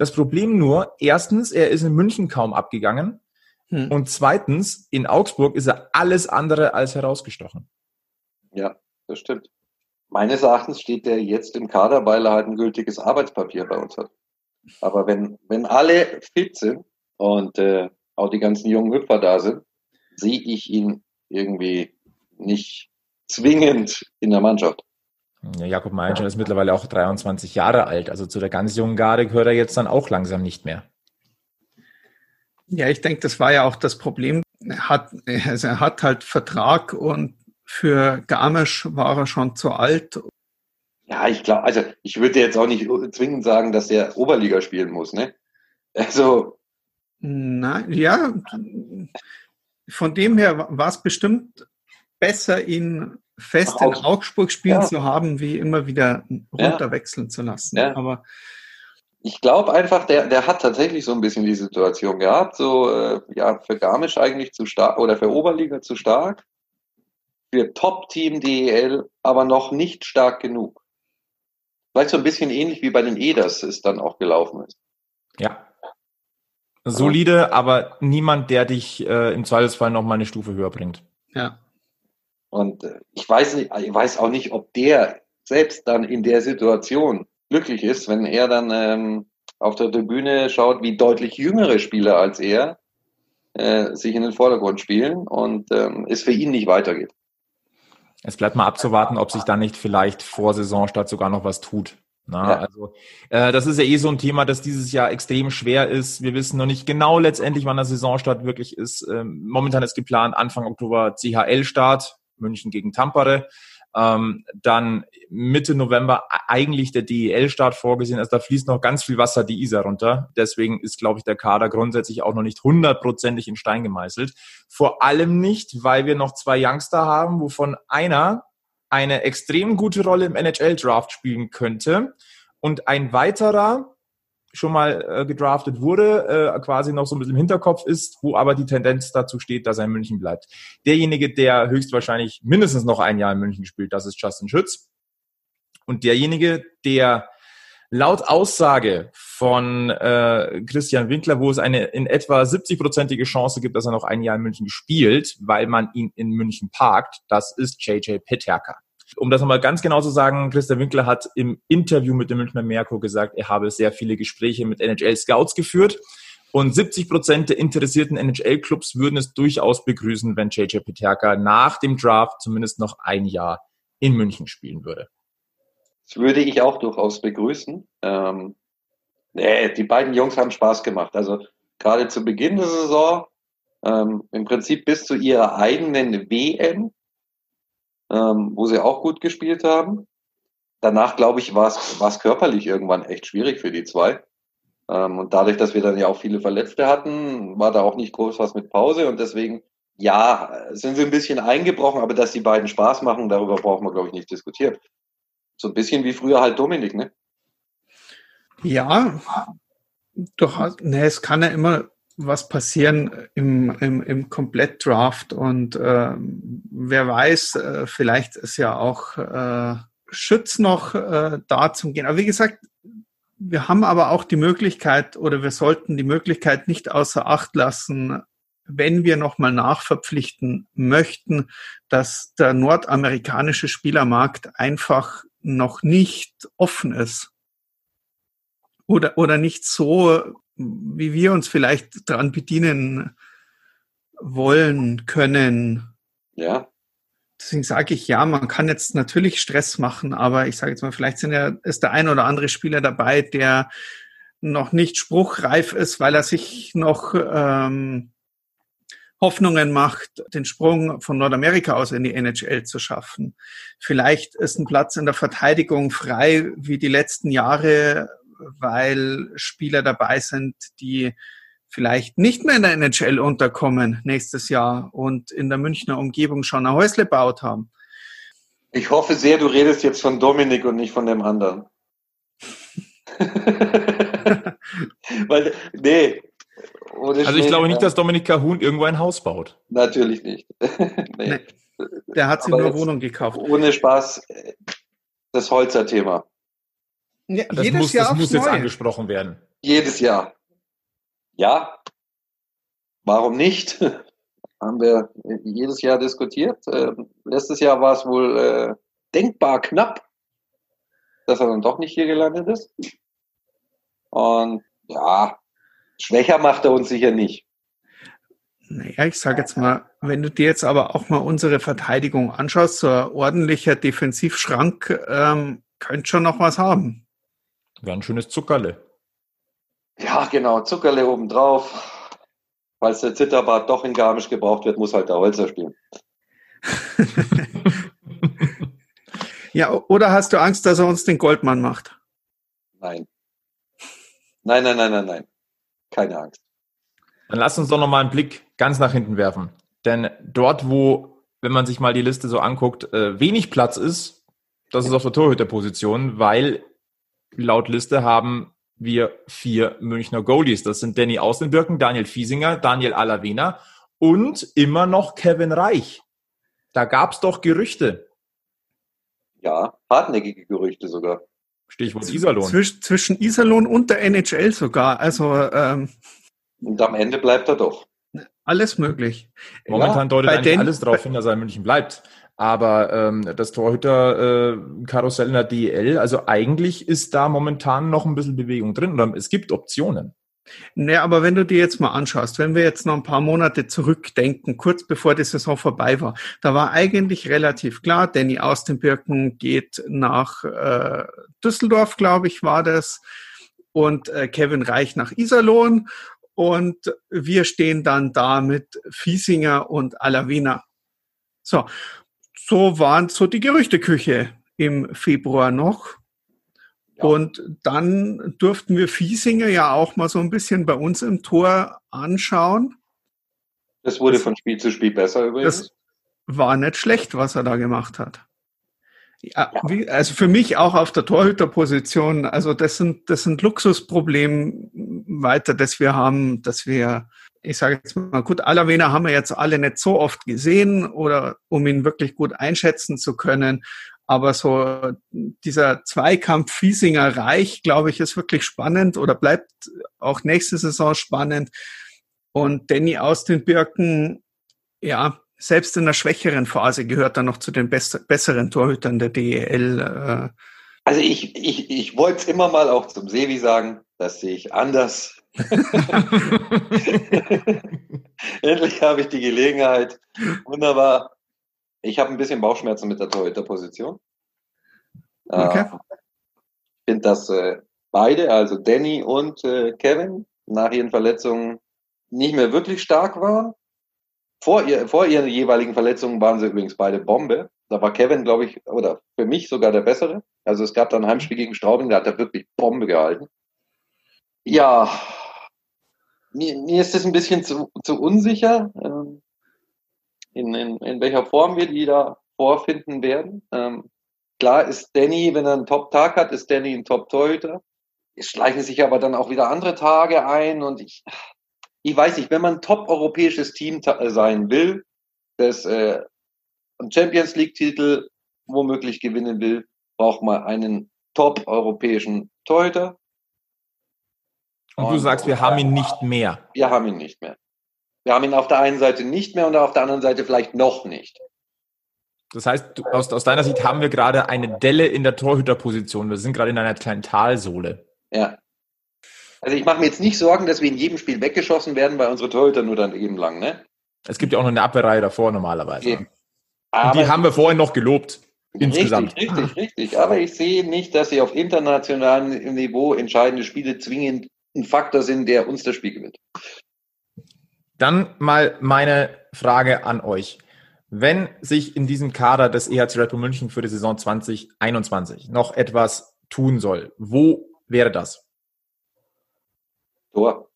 Das Problem nur, erstens, er ist in München kaum abgegangen. Hm. Und zweitens, in Augsburg ist er alles andere als herausgestochen. Ja, das stimmt. Meines Erachtens steht der jetzt im Kader, weil er halt ein gültiges Arbeitspapier bei uns hat. Aber wenn, wenn alle fit sind und äh, auch die ganzen jungen Hüpfer da sind, sehe ich ihn irgendwie nicht zwingend in der Mannschaft. Ja, Jakob Meinschen ist mittlerweile auch 23 Jahre alt. Also zu der ganz jungen Garde gehört er jetzt dann auch langsam nicht mehr. Ja, ich denke, das war ja auch das Problem. Er hat, also er hat halt Vertrag und für Garmisch war er schon zu alt. Ja, ich glaube, also ich würde jetzt auch nicht zwingend sagen, dass er Oberliga spielen muss, ne? Also. Nein, ja, von dem her war es bestimmt besser, ihn fest in Augsburg spielen ja. zu haben, wie immer wieder runterwechseln ja. zu lassen. Ja. Aber ich glaube einfach, der, der hat tatsächlich so ein bisschen die Situation gehabt, so äh, ja für Garmisch eigentlich zu stark oder für Oberliga zu stark, für Top-Team DEL aber noch nicht stark genug. Vielleicht so ein bisschen ähnlich wie bei den Eders es dann auch gelaufen ist. Ja. Solide, aber niemand, der dich äh, im Zweifelsfall noch mal eine Stufe höher bringt. Ja. Und äh, ich weiß nicht, ich weiß auch nicht, ob der selbst dann in der Situation glücklich ist, wenn er dann ähm, auf der Tribüne schaut, wie deutlich jüngere Spieler als er äh, sich in den Vordergrund spielen und ähm, es für ihn nicht weitergeht. Es bleibt mal abzuwarten, ob sich da nicht vielleicht vor Saisonstart sogar noch was tut. Na, ja. Also äh, das ist ja eh so ein Thema, das dieses Jahr extrem schwer ist. Wir wissen noch nicht genau letztendlich, wann der Saisonstart wirklich ist. Ähm, momentan ist geplant Anfang Oktober CHL-Start, München gegen Tampere. Ähm, dann Mitte November eigentlich der DEL-Start vorgesehen. Also da fließt noch ganz viel Wasser die Isar runter. Deswegen ist, glaube ich, der Kader grundsätzlich auch noch nicht hundertprozentig in Stein gemeißelt. Vor allem nicht, weil wir noch zwei Youngster haben, wovon einer eine extrem gute Rolle im NHL-Draft spielen könnte und ein weiterer schon mal äh, gedraftet wurde, äh, quasi noch so ein bisschen im Hinterkopf ist, wo aber die Tendenz dazu steht, dass er in München bleibt. Derjenige, der höchstwahrscheinlich mindestens noch ein Jahr in München spielt, das ist Justin Schütz. Und derjenige, der laut Aussage von äh, Christian Winkler, wo es eine in etwa 70-prozentige Chance gibt, dass er noch ein Jahr in München spielt, weil man ihn in München parkt, das ist JJ Peterka. Um das nochmal ganz genau zu sagen, Christian Winkler hat im Interview mit dem Münchner Merkur gesagt, er habe sehr viele Gespräche mit NHL-Scouts geführt. Und 70 Prozent der interessierten NHL-Clubs würden es durchaus begrüßen, wenn JJ Peterka nach dem Draft zumindest noch ein Jahr in München spielen würde. Das würde ich auch durchaus begrüßen. Ähm, nee, die beiden Jungs haben Spaß gemacht. Also gerade zu Beginn der Saison, ähm, im Prinzip bis zu ihrer eigenen WM, ähm, wo sie auch gut gespielt haben. Danach, glaube ich, war es körperlich irgendwann echt schwierig für die zwei. Ähm, und dadurch, dass wir dann ja auch viele Verletzte hatten, war da auch nicht groß was mit Pause. Und deswegen, ja, sind sie ein bisschen eingebrochen, aber dass die beiden Spaß machen, darüber brauchen wir, glaube ich, nicht diskutieren. So ein bisschen wie früher halt Dominik, ne? Ja, doch, ne, es kann ja immer was passieren im, im, im Komplettdraft und äh, wer weiß, äh, vielleicht ist ja auch äh, Schütz noch äh, da zum Gehen. Aber wie gesagt, wir haben aber auch die Möglichkeit oder wir sollten die Möglichkeit nicht außer Acht lassen, wenn wir nochmal nachverpflichten möchten, dass der nordamerikanische Spielermarkt einfach noch nicht offen ist. Oder, oder nicht so wie wir uns vielleicht dran bedienen wollen, können. Ja. Deswegen sage ich ja, man kann jetzt natürlich Stress machen, aber ich sage jetzt mal, vielleicht sind ja, ist der ein oder andere Spieler dabei, der noch nicht spruchreif ist, weil er sich noch ähm, Hoffnungen macht, den Sprung von Nordamerika aus in die NHL zu schaffen. Vielleicht ist ein Platz in der Verteidigung frei wie die letzten Jahre weil Spieler dabei sind, die vielleicht nicht mehr in der NHL unterkommen nächstes Jahr und in der Münchner Umgebung schon ein Häusle baut haben. Ich hoffe sehr, du redest jetzt von Dominik und nicht von dem anderen. Weil, nee. Also ich glaube nicht, dass Dominik Kahun irgendwo ein Haus baut. Natürlich nicht. nee. Nee. Der hat sich nur Wohnung gekauft. Ohne Spaß, das Holzer-Thema. Ja, das jedes muss, Jahr das muss jetzt Neue. angesprochen werden. Jedes Jahr. Ja. Warum nicht? Haben wir jedes Jahr diskutiert. Äh, letztes Jahr war es wohl äh, denkbar knapp, dass er dann doch nicht hier gelandet ist. Und ja, schwächer macht er uns sicher nicht. Naja, ich sage jetzt mal, wenn du dir jetzt aber auch mal unsere Verteidigung anschaust, so ein ordentlicher Defensivschrank ähm, könnte schon noch was haben. Wäre ein schönes Zuckerle. Ja, genau, Zuckerle obendrauf. falls der Zitterbart doch in Garmisch gebraucht wird, muss halt der Holzer spielen. ja, oder hast du Angst, dass er uns den Goldmann macht? Nein. Nein, nein, nein, nein, nein. Keine Angst. Dann lass uns doch nochmal einen Blick ganz nach hinten werfen. Denn dort, wo, wenn man sich mal die Liste so anguckt, äh, wenig Platz ist, das ist auf der Torhüterposition, weil laut Liste haben wir vier Münchner Goldies. Das sind Danny Außenbirken, Daniel Fiesinger, Daniel Alavena und immer noch Kevin Reich. Da gab es doch Gerüchte. Ja, hartnäckige Gerüchte sogar. Stichwort Iserlohn. Zwisch, zwischen Iserlohn und der NHL sogar. Also ähm, und am Ende bleibt er doch. Alles möglich. Momentan ja, deutet eigentlich alles darauf hin, dass er in München bleibt. Aber ähm, das Torhüter-Karussell äh, in der DEL, also eigentlich ist da momentan noch ein bisschen Bewegung drin oder es gibt Optionen. Naja, aber wenn du dir jetzt mal anschaust, wenn wir jetzt noch ein paar Monate zurückdenken, kurz bevor die Saison vorbei war, da war eigentlich relativ klar, Danny aus den Birken geht nach äh, Düsseldorf, glaube ich, war das, und äh, Kevin Reich nach Iserlohn und wir stehen dann da mit Fiesinger und Alavina. So, so waren so die Gerüchteküche im Februar noch. Und dann durften wir Fiesinger ja auch mal so ein bisschen bei uns im Tor anschauen. Das wurde von Spiel zu Spiel besser übrigens. Das war nicht schlecht, was er da gemacht hat. Ja, wie, also für mich auch auf der Torhüterposition, also das sind, das sind Luxusprobleme weiter, dass wir haben, dass wir, ich sage jetzt mal, gut, Alavena haben wir jetzt alle nicht so oft gesehen oder um ihn wirklich gut einschätzen zu können. Aber so dieser Zweikampf Fiesinger Reich, glaube ich, ist wirklich spannend oder bleibt auch nächste Saison spannend. Und Danny aus den Birken, ja, selbst in der schwächeren Phase gehört er noch zu den besseren Torhütern der DEL. Äh. Also ich, ich, ich wollte es immer mal auch zum Sevi sagen, das sehe ich anders. Endlich habe ich die Gelegenheit. Wunderbar. Ich habe ein bisschen Bauchschmerzen mit der Torhüterposition. Okay. Äh, ich finde, dass äh, beide, also Danny und äh, Kevin, nach ihren Verletzungen nicht mehr wirklich stark waren. Vor, ihr, vor ihren jeweiligen Verletzungen waren sie übrigens beide Bombe. Da war Kevin, glaube ich, oder für mich sogar der bessere. Also es gab dann ein Heimspiel gegen Straubing, da hat er wirklich Bombe gehalten. Ja, mir, mir ist das ein bisschen zu, zu unsicher. Ähm, in, in, in welcher Form wir die da vorfinden werden. Ähm, klar ist Danny, wenn er einen Top-Tag hat, ist Danny ein Top-Torhüter. Es schleichen sich aber dann auch wieder andere Tage ein und ich, ich weiß nicht, wenn man ein top-europäisches Team sein will, das äh, einen Champions League-Titel womöglich gewinnen will, braucht man einen top-europäischen Torhüter. Und, und du sagst, wir haben ihn nicht mehr. Wir haben ihn nicht mehr. Wir haben ihn auf der einen Seite nicht mehr und auf der anderen Seite vielleicht noch nicht. Das heißt, du, aus, aus deiner Sicht haben wir gerade eine Delle in der Torhüterposition. Wir sind gerade in einer kleinen Talsohle. Ja. Also ich mache mir jetzt nicht Sorgen, dass wir in jedem Spiel weggeschossen werden, weil unsere Torhüter nur dann eben lang, ne? Es gibt ja auch noch eine Abwehrreihe davor normalerweise. Okay. Und die haben wir vorhin noch gelobt. Insgesamt. Richtig, richtig, richtig. Aber ich sehe nicht, dass sie auf internationalem Niveau entscheidende Spiele zwingend ein Faktor sind, der uns das Spiel gewinnt. Dann mal meine Frage an euch. Wenn sich in diesem Kader des EHC Red Bull München für die Saison 2021 noch etwas tun soll, wo wäre das? Tor.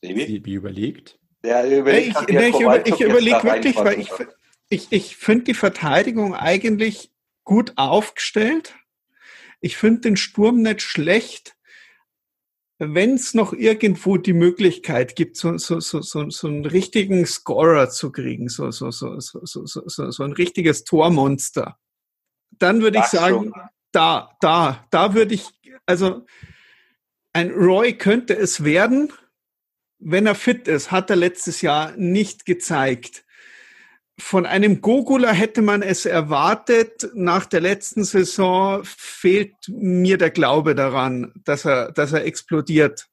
Sebi? Sebi überlegt. Der überlegt ich, nee, ich, über, ich überlege wirklich, weil ich, ich, ich finde die Verteidigung eigentlich gut aufgestellt. Ich finde den Sturm nicht schlecht wenn es noch irgendwo die Möglichkeit gibt, so, so, so, so, so einen richtigen Scorer zu kriegen, so, so, so, so, so, so, so ein richtiges Tormonster, dann würde ich sagen, da, da, da würde ich, also ein Roy könnte es werden, wenn er fit ist, hat er letztes Jahr nicht gezeigt von einem Gogula hätte man es erwartet. Nach der letzten Saison fehlt mir der Glaube daran, dass er, dass er explodiert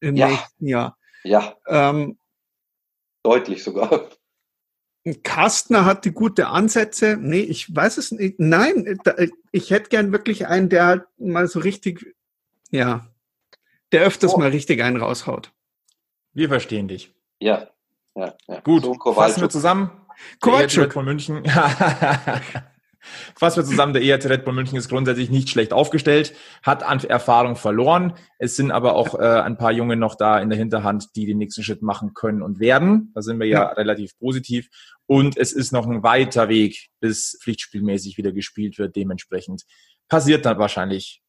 im ja. nächsten Jahr. Ja. Ähm, Deutlich sogar. Kastner hat die gute Ansätze. Nee, ich weiß es nicht. Nein, ich hätte gern wirklich einen, der halt mal so richtig, ja, der öfters oh. mal richtig einen raushaut. Wir verstehen dich. Ja. Ja, ja. Gut, so fassen wir zusammen. Kowalczyk. von München. Fassen wir zusammen, der ERT Red Bull München ist grundsätzlich nicht schlecht aufgestellt, hat an Erfahrung verloren. Es sind aber auch äh, ein paar Junge noch da in der Hinterhand, die den nächsten Schritt machen können und werden. Da sind wir ja, ja. relativ positiv. Und es ist noch ein weiter Weg, bis pflichtspielmäßig wieder gespielt wird. Dementsprechend passiert dann wahrscheinlich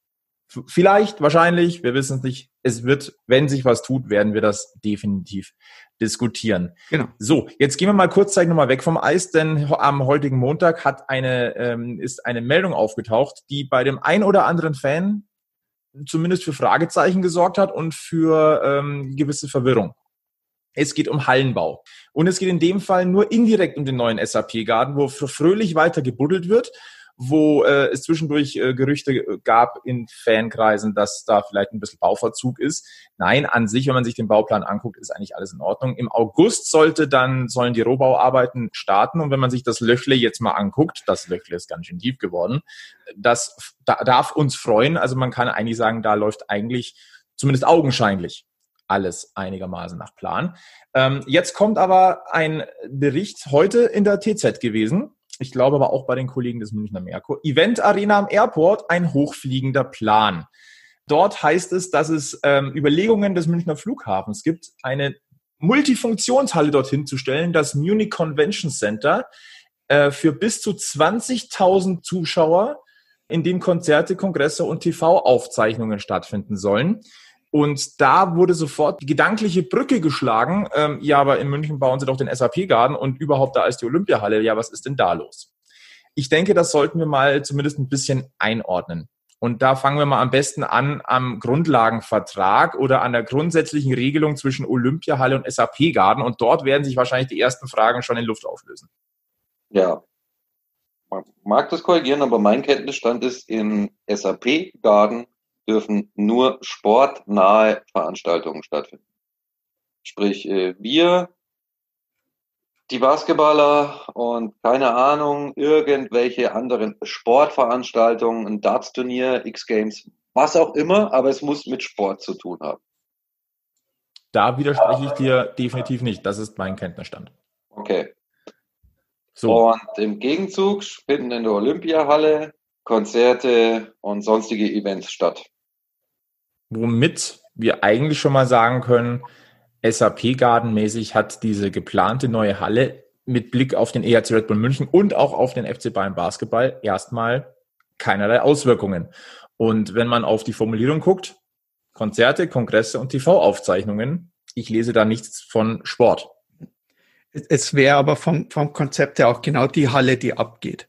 Vielleicht, wahrscheinlich, wir wissen es nicht. Es wird, wenn sich was tut, werden wir das definitiv diskutieren. Genau. So, jetzt gehen wir mal kurzzeitig nochmal weg vom Eis, denn am heutigen Montag hat eine, ähm, ist eine Meldung aufgetaucht, die bei dem ein oder anderen Fan zumindest für Fragezeichen gesorgt hat und für ähm, gewisse Verwirrung. Es geht um Hallenbau. Und es geht in dem Fall nur indirekt um den neuen SAP-Garten, wo fröhlich weiter gebuddelt wird wo äh, es zwischendurch äh, Gerüchte gab in Fankreisen, dass da vielleicht ein bisschen Bauverzug ist. Nein, an sich, wenn man sich den Bauplan anguckt, ist eigentlich alles in Ordnung. Im August sollte dann, sollen die Rohbauarbeiten starten und wenn man sich das Löchle jetzt mal anguckt, das Löchle ist ganz schön tief geworden, das da, darf uns freuen. Also man kann eigentlich sagen, da läuft eigentlich zumindest augenscheinlich alles einigermaßen nach Plan. Ähm, jetzt kommt aber ein Bericht heute in der TZ gewesen, ich glaube aber auch bei den Kollegen des Münchner Merkur. Event Arena am Airport, ein hochfliegender Plan. Dort heißt es, dass es ähm, Überlegungen des Münchner Flughafens gibt, eine Multifunktionshalle dorthin zu stellen, das Munich Convention Center, äh, für bis zu 20.000 Zuschauer, in dem Konzerte, Kongresse und TV-Aufzeichnungen stattfinden sollen. Und da wurde sofort die gedankliche Brücke geschlagen. Ähm, ja, aber in München bauen sie doch den SAP-Garden und überhaupt da ist die Olympiahalle. Ja, was ist denn da los? Ich denke, das sollten wir mal zumindest ein bisschen einordnen. Und da fangen wir mal am besten an am Grundlagenvertrag oder an der grundsätzlichen Regelung zwischen Olympiahalle und SAP-Garden. Und dort werden sich wahrscheinlich die ersten Fragen schon in Luft auflösen. Ja, man mag das korrigieren, aber mein Kenntnisstand ist, im SAP-Garden dürfen nur sportnahe Veranstaltungen stattfinden. Sprich, äh, wir, die Basketballer und keine Ahnung, irgendwelche anderen Sportveranstaltungen, ein Darts-Turnier, X-Games, was auch immer, aber es muss mit Sport zu tun haben. Da widerspreche ich dir definitiv nicht. Das ist mein Kenntnisstand. Okay. So. Und im Gegenzug finden in der Olympiahalle Konzerte und sonstige Events statt womit wir eigentlich schon mal sagen können, SAP Garden-mäßig hat diese geplante neue Halle mit Blick auf den ERC Red Bull München und auch auf den FC Bayern Basketball erstmal keinerlei Auswirkungen. Und wenn man auf die Formulierung guckt, Konzerte, Kongresse und TV-Aufzeichnungen, ich lese da nichts von Sport. Es wäre aber vom, vom Konzept her auch genau die Halle, die abgeht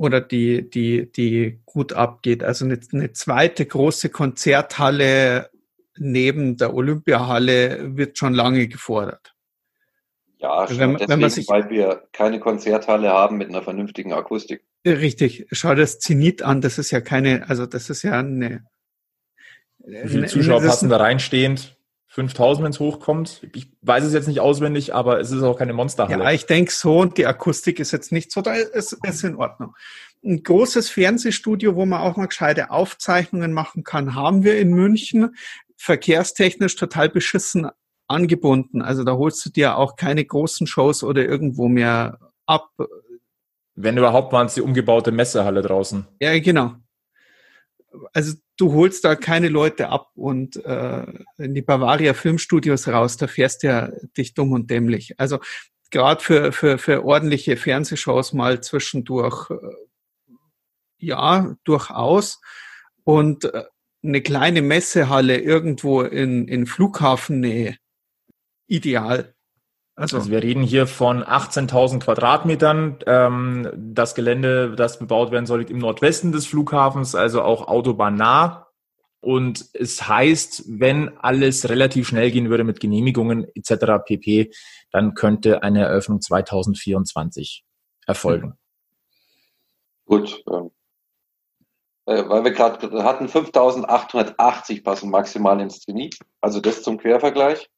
oder die, die, die gut abgeht. Also eine, eine zweite große Konzerthalle neben der Olympiahalle wird schon lange gefordert. Ja, also wenn, deswegen, wenn man sich, weil wir keine Konzerthalle haben mit einer vernünftigen Akustik. Richtig, schau das Zenit an, das ist ja keine, also das ist ja eine. Wie viele Zuschauer passen da reinstehend? 5000, wenn es hochkommt. Ich weiß es jetzt nicht auswendig, aber es ist auch keine Monsterhalle. Ja, ich denke so und die Akustik ist jetzt nicht so, da ist, ist in Ordnung. Ein großes Fernsehstudio, wo man auch mal gescheite Aufzeichnungen machen kann, haben wir in München. Verkehrstechnisch total beschissen angebunden. Also da holst du dir auch keine großen Shows oder irgendwo mehr ab. Wenn überhaupt waren es die umgebaute Messehalle draußen. Ja, genau also du holst da keine Leute ab und äh, in die Bavaria Filmstudios raus, da fährst du ja dich dumm und dämlich. Also gerade für, für, für ordentliche Fernsehshows mal zwischendurch, äh, ja, durchaus. Und äh, eine kleine Messehalle irgendwo in, in Flughafennähe, ideal. Also, also wir reden hier von 18.000 Quadratmetern. Ähm, das Gelände, das bebaut werden soll, liegt im Nordwesten des Flughafens, also auch autobahnnah. Und es heißt, wenn alles relativ schnell gehen würde mit Genehmigungen etc. pp., dann könnte eine Eröffnung 2024 erfolgen. Gut. Ähm, äh, weil wir gerade hatten, 5.880 passen maximal ins Zenit. Also das zum Quervergleich.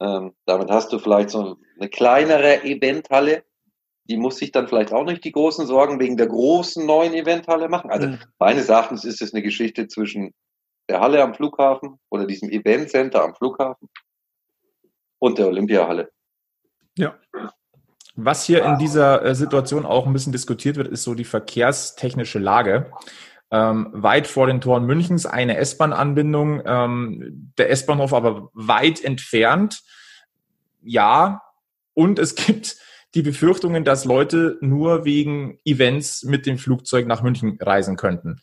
Ähm, damit hast du vielleicht so eine kleinere Eventhalle. Die muss sich dann vielleicht auch nicht die großen Sorgen wegen der großen neuen Eventhalle machen. Also mhm. meines Erachtens ist es eine Geschichte zwischen der Halle am Flughafen oder diesem Eventcenter am Flughafen und der Olympiahalle. Ja. Was hier in dieser äh, Situation auch ein bisschen diskutiert wird, ist so die verkehrstechnische Lage. Ähm, weit vor den Toren Münchens eine S-Bahn-Anbindung, ähm, der S-Bahnhof aber weit entfernt. Ja, und es gibt die Befürchtungen, dass Leute nur wegen Events mit dem Flugzeug nach München reisen könnten.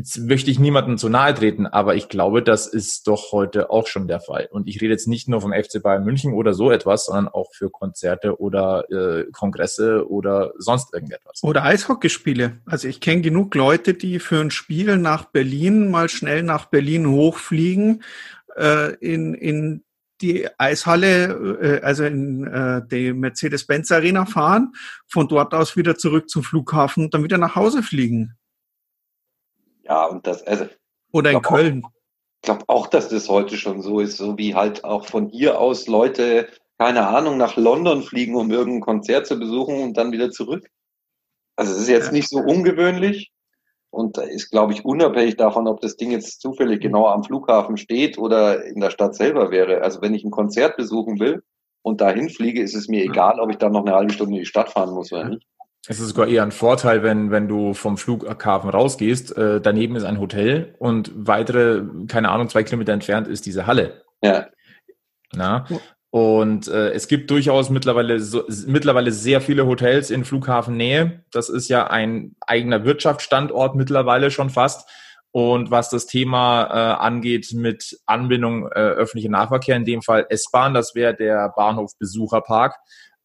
Jetzt möchte ich niemandem zu nahe treten, aber ich glaube, das ist doch heute auch schon der Fall. Und ich rede jetzt nicht nur vom FC Bayern München oder so etwas, sondern auch für Konzerte oder äh, Kongresse oder sonst irgendetwas. Oder Eishockeyspiele. Also ich kenne genug Leute, die für ein Spiel nach Berlin mal schnell nach Berlin hochfliegen, äh, in, in die Eishalle, äh, also in äh, die Mercedes-Benz Arena fahren, von dort aus wieder zurück zum Flughafen dann wieder nach Hause fliegen. Ja, und das, also. Oder in Köln. Ich glaube auch, dass das heute schon so ist, so wie halt auch von hier aus Leute, keine Ahnung, nach London fliegen, um irgendein Konzert zu besuchen und dann wieder zurück. Also es ist jetzt nicht so ungewöhnlich. Und ist, glaube ich, unabhängig davon, ob das Ding jetzt zufällig genau am Flughafen steht oder in der Stadt selber wäre. Also wenn ich ein Konzert besuchen will und dahin fliege, ist es mir egal, ob ich dann noch eine halbe Stunde in die Stadt fahren muss oder nicht. Es ist sogar eher ein Vorteil, wenn, wenn du vom Flughafen rausgehst, äh, daneben ist ein Hotel und weitere, keine Ahnung, zwei Kilometer entfernt ist diese Halle. Ja. Na? Und äh, es gibt durchaus mittlerweile so, mittlerweile sehr viele Hotels in Flughafennähe. Das ist ja ein eigener Wirtschaftsstandort mittlerweile schon fast. Und was das Thema äh, angeht mit Anbindung äh, öffentlicher Nahverkehr, in dem Fall S-Bahn, das wäre der Bahnhof Besucherpark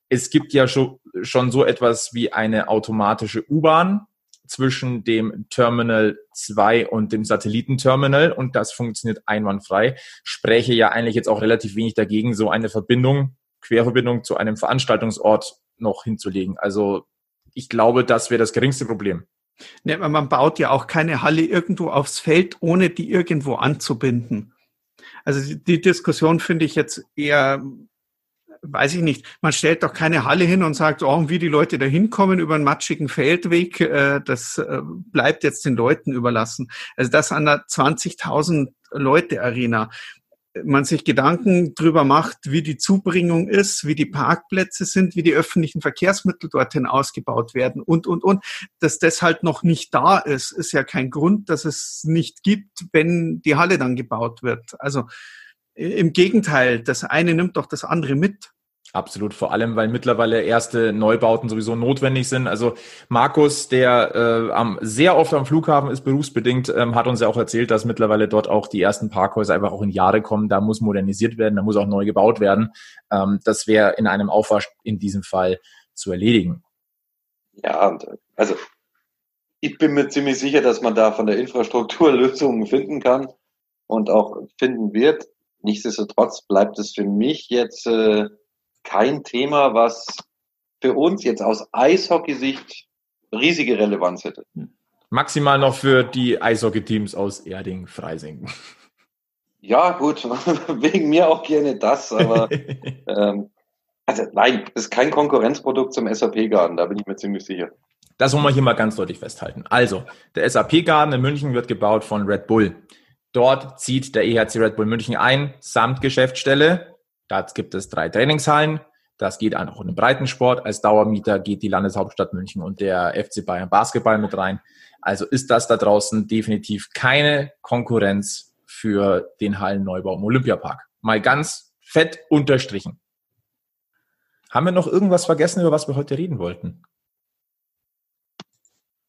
es gibt ja schon, schon so etwas wie eine automatische U-Bahn zwischen dem Terminal 2 und dem Satellitenterminal und das funktioniert einwandfrei. Spreche ja eigentlich jetzt auch relativ wenig dagegen, so eine Verbindung, Querverbindung zu einem Veranstaltungsort noch hinzulegen. Also ich glaube, das wäre das geringste Problem. Ja, man baut ja auch keine Halle irgendwo aufs Feld, ohne die irgendwo anzubinden. Also die Diskussion finde ich jetzt eher weiß ich nicht, man stellt doch keine Halle hin und sagt, oh, wie die Leute da hinkommen über einen matschigen Feldweg, äh, das äh, bleibt jetzt den Leuten überlassen. Also das an der 20.000 Leute Arena. Man sich Gedanken drüber macht, wie die Zubringung ist, wie die Parkplätze sind, wie die öffentlichen Verkehrsmittel dorthin ausgebaut werden und, und, und. Dass das halt noch nicht da ist, ist ja kein Grund, dass es nicht gibt, wenn die Halle dann gebaut wird. Also im Gegenteil, das eine nimmt doch das andere mit. Absolut, vor allem, weil mittlerweile erste Neubauten sowieso notwendig sind. Also Markus, der äh, am, sehr oft am Flughafen ist, berufsbedingt, ähm, hat uns ja auch erzählt, dass mittlerweile dort auch die ersten Parkhäuser einfach auch in Jahre kommen. Da muss modernisiert werden, da muss auch neu gebaut werden. Ähm, das wäre in einem Aufwasch in diesem Fall zu erledigen. Ja, also ich bin mir ziemlich sicher, dass man da von der Infrastruktur Lösungen finden kann und auch finden wird. Nichtsdestotrotz bleibt es für mich jetzt äh, kein Thema, was für uns jetzt aus Eishockey-Sicht riesige Relevanz hätte. Maximal noch für die Eishockey-Teams aus Erding, Freising. Ja, gut, wegen mir auch gerne das, aber ähm, also nein, ist kein Konkurrenzprodukt zum SAP-Garden, da bin ich mir ziemlich sicher. Das wollen wir hier mal ganz deutlich festhalten. Also, der SAP-Garden in München wird gebaut von Red Bull. Dort zieht der EHC Red Bull München ein, samt Geschäftsstelle, da gibt es drei Trainingshallen. Das geht auch in den Breitensport. Als Dauermieter geht die Landeshauptstadt München und der FC Bayern Basketball mit rein. Also ist das da draußen definitiv keine Konkurrenz für den Hallenneubau im Olympiapark. Mal ganz fett unterstrichen. Haben wir noch irgendwas vergessen, über was wir heute reden wollten?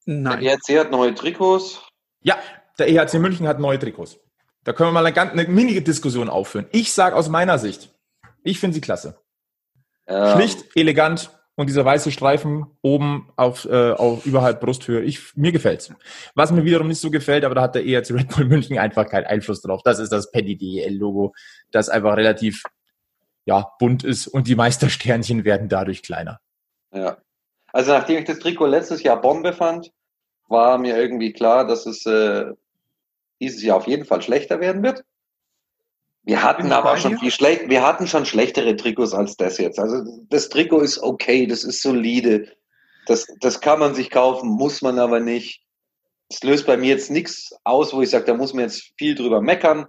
Nein. Der ERC hat neue Trikots. Ja, der EHC München hat neue Trikots. Da können wir mal eine, eine mini-Diskussion aufführen. Ich sage aus meiner Sicht, ich finde sie klasse. Ähm. Schlicht, elegant und dieser weiße Streifen oben auf, äh, auf überhalb Brusthöhe. Ich, mir gefällt's. Was mir wiederum nicht so gefällt, aber da hat der ERC Red Bull München einfach keinen Einfluss drauf. Das ist das Paddy DEL Logo, das einfach relativ ja, bunt ist und die Meistersternchen werden dadurch kleiner. Ja. Also nachdem ich das Trikot letztes Jahr Bombe fand, war mir irgendwie klar, dass es äh, dieses Jahr auf jeden Fall schlechter werden wird. Wir hatten aber schon viel schlecht, wir hatten schon schlechtere Trikots als das jetzt. Also das Trikot ist okay, das ist solide. Das, das kann man sich kaufen, muss man aber nicht. Es löst bei mir jetzt nichts aus, wo ich sage, da muss man jetzt viel drüber meckern,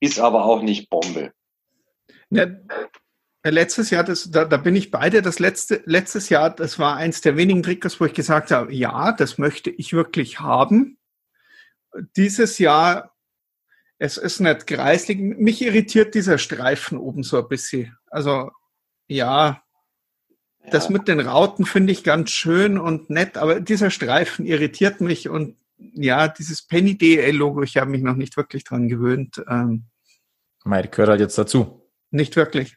ist aber auch nicht Bombe. Ne, letztes Jahr, das, da, da bin ich beide. Das letzte, letztes Jahr, das war eins der wenigen Triggers, wo ich gesagt habe, ja, das möchte ich wirklich haben. Dieses Jahr, es ist nicht kreislig. Mich irritiert dieser Streifen oben so ein bisschen. Also, ja, ja. das mit den Rauten finde ich ganz schön und nett, aber dieser Streifen irritiert mich und ja, dieses Penny DL-Logo, ich habe mich noch nicht wirklich dran gewöhnt. Ähm, Mei, gehört halt jetzt dazu. Nicht wirklich.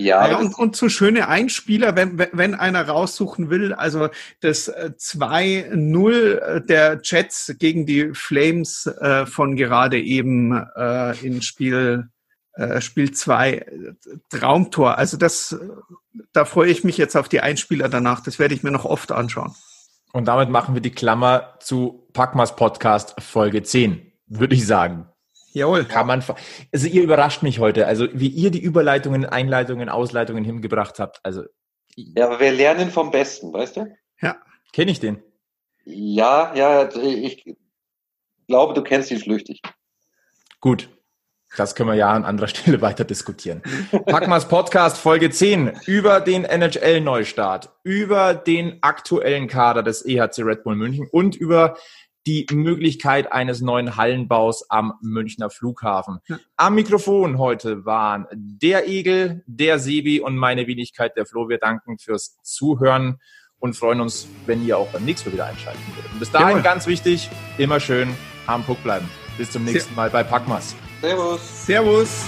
Ja, ja und, und so schöne Einspieler, wenn, wenn einer raussuchen will, also das 2-0 äh, der Jets gegen die Flames äh, von gerade eben äh, in Spiel äh, Spiel 2 Traumtor. Also das, da freue ich mich jetzt auf die Einspieler danach. Das werde ich mir noch oft anschauen. Und damit machen wir die Klammer zu Packmas Podcast Folge 10, würde ich sagen. Jawohl. Kann man, also ihr überrascht mich heute. Also wie ihr die Überleitungen, Einleitungen, Ausleitungen hingebracht habt. Also. Ja, aber wir lernen vom Besten, weißt du? Ja. Kenne ich den? Ja, ja, ich glaube, du kennst ihn flüchtig. Gut. Das können wir ja an anderer Stelle weiter diskutieren. Packmas Podcast Folge 10 über den NHL-Neustart, über den aktuellen Kader des EHC Red Bull München und über die Möglichkeit eines neuen Hallenbaus am Münchner Flughafen. Am Mikrofon heute waren der Egel, der Sebi und meine Wenigkeit, der Flo. Wir danken fürs Zuhören und freuen uns, wenn ihr auch beim nächsten Mal wieder einschalten würdet. Und bis dahin Jawohl. ganz wichtig, immer schön am Puck bleiben. Bis zum nächsten Mal bei Packmas. Servus. Servus.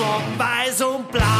Schwarz Weiß und Blau.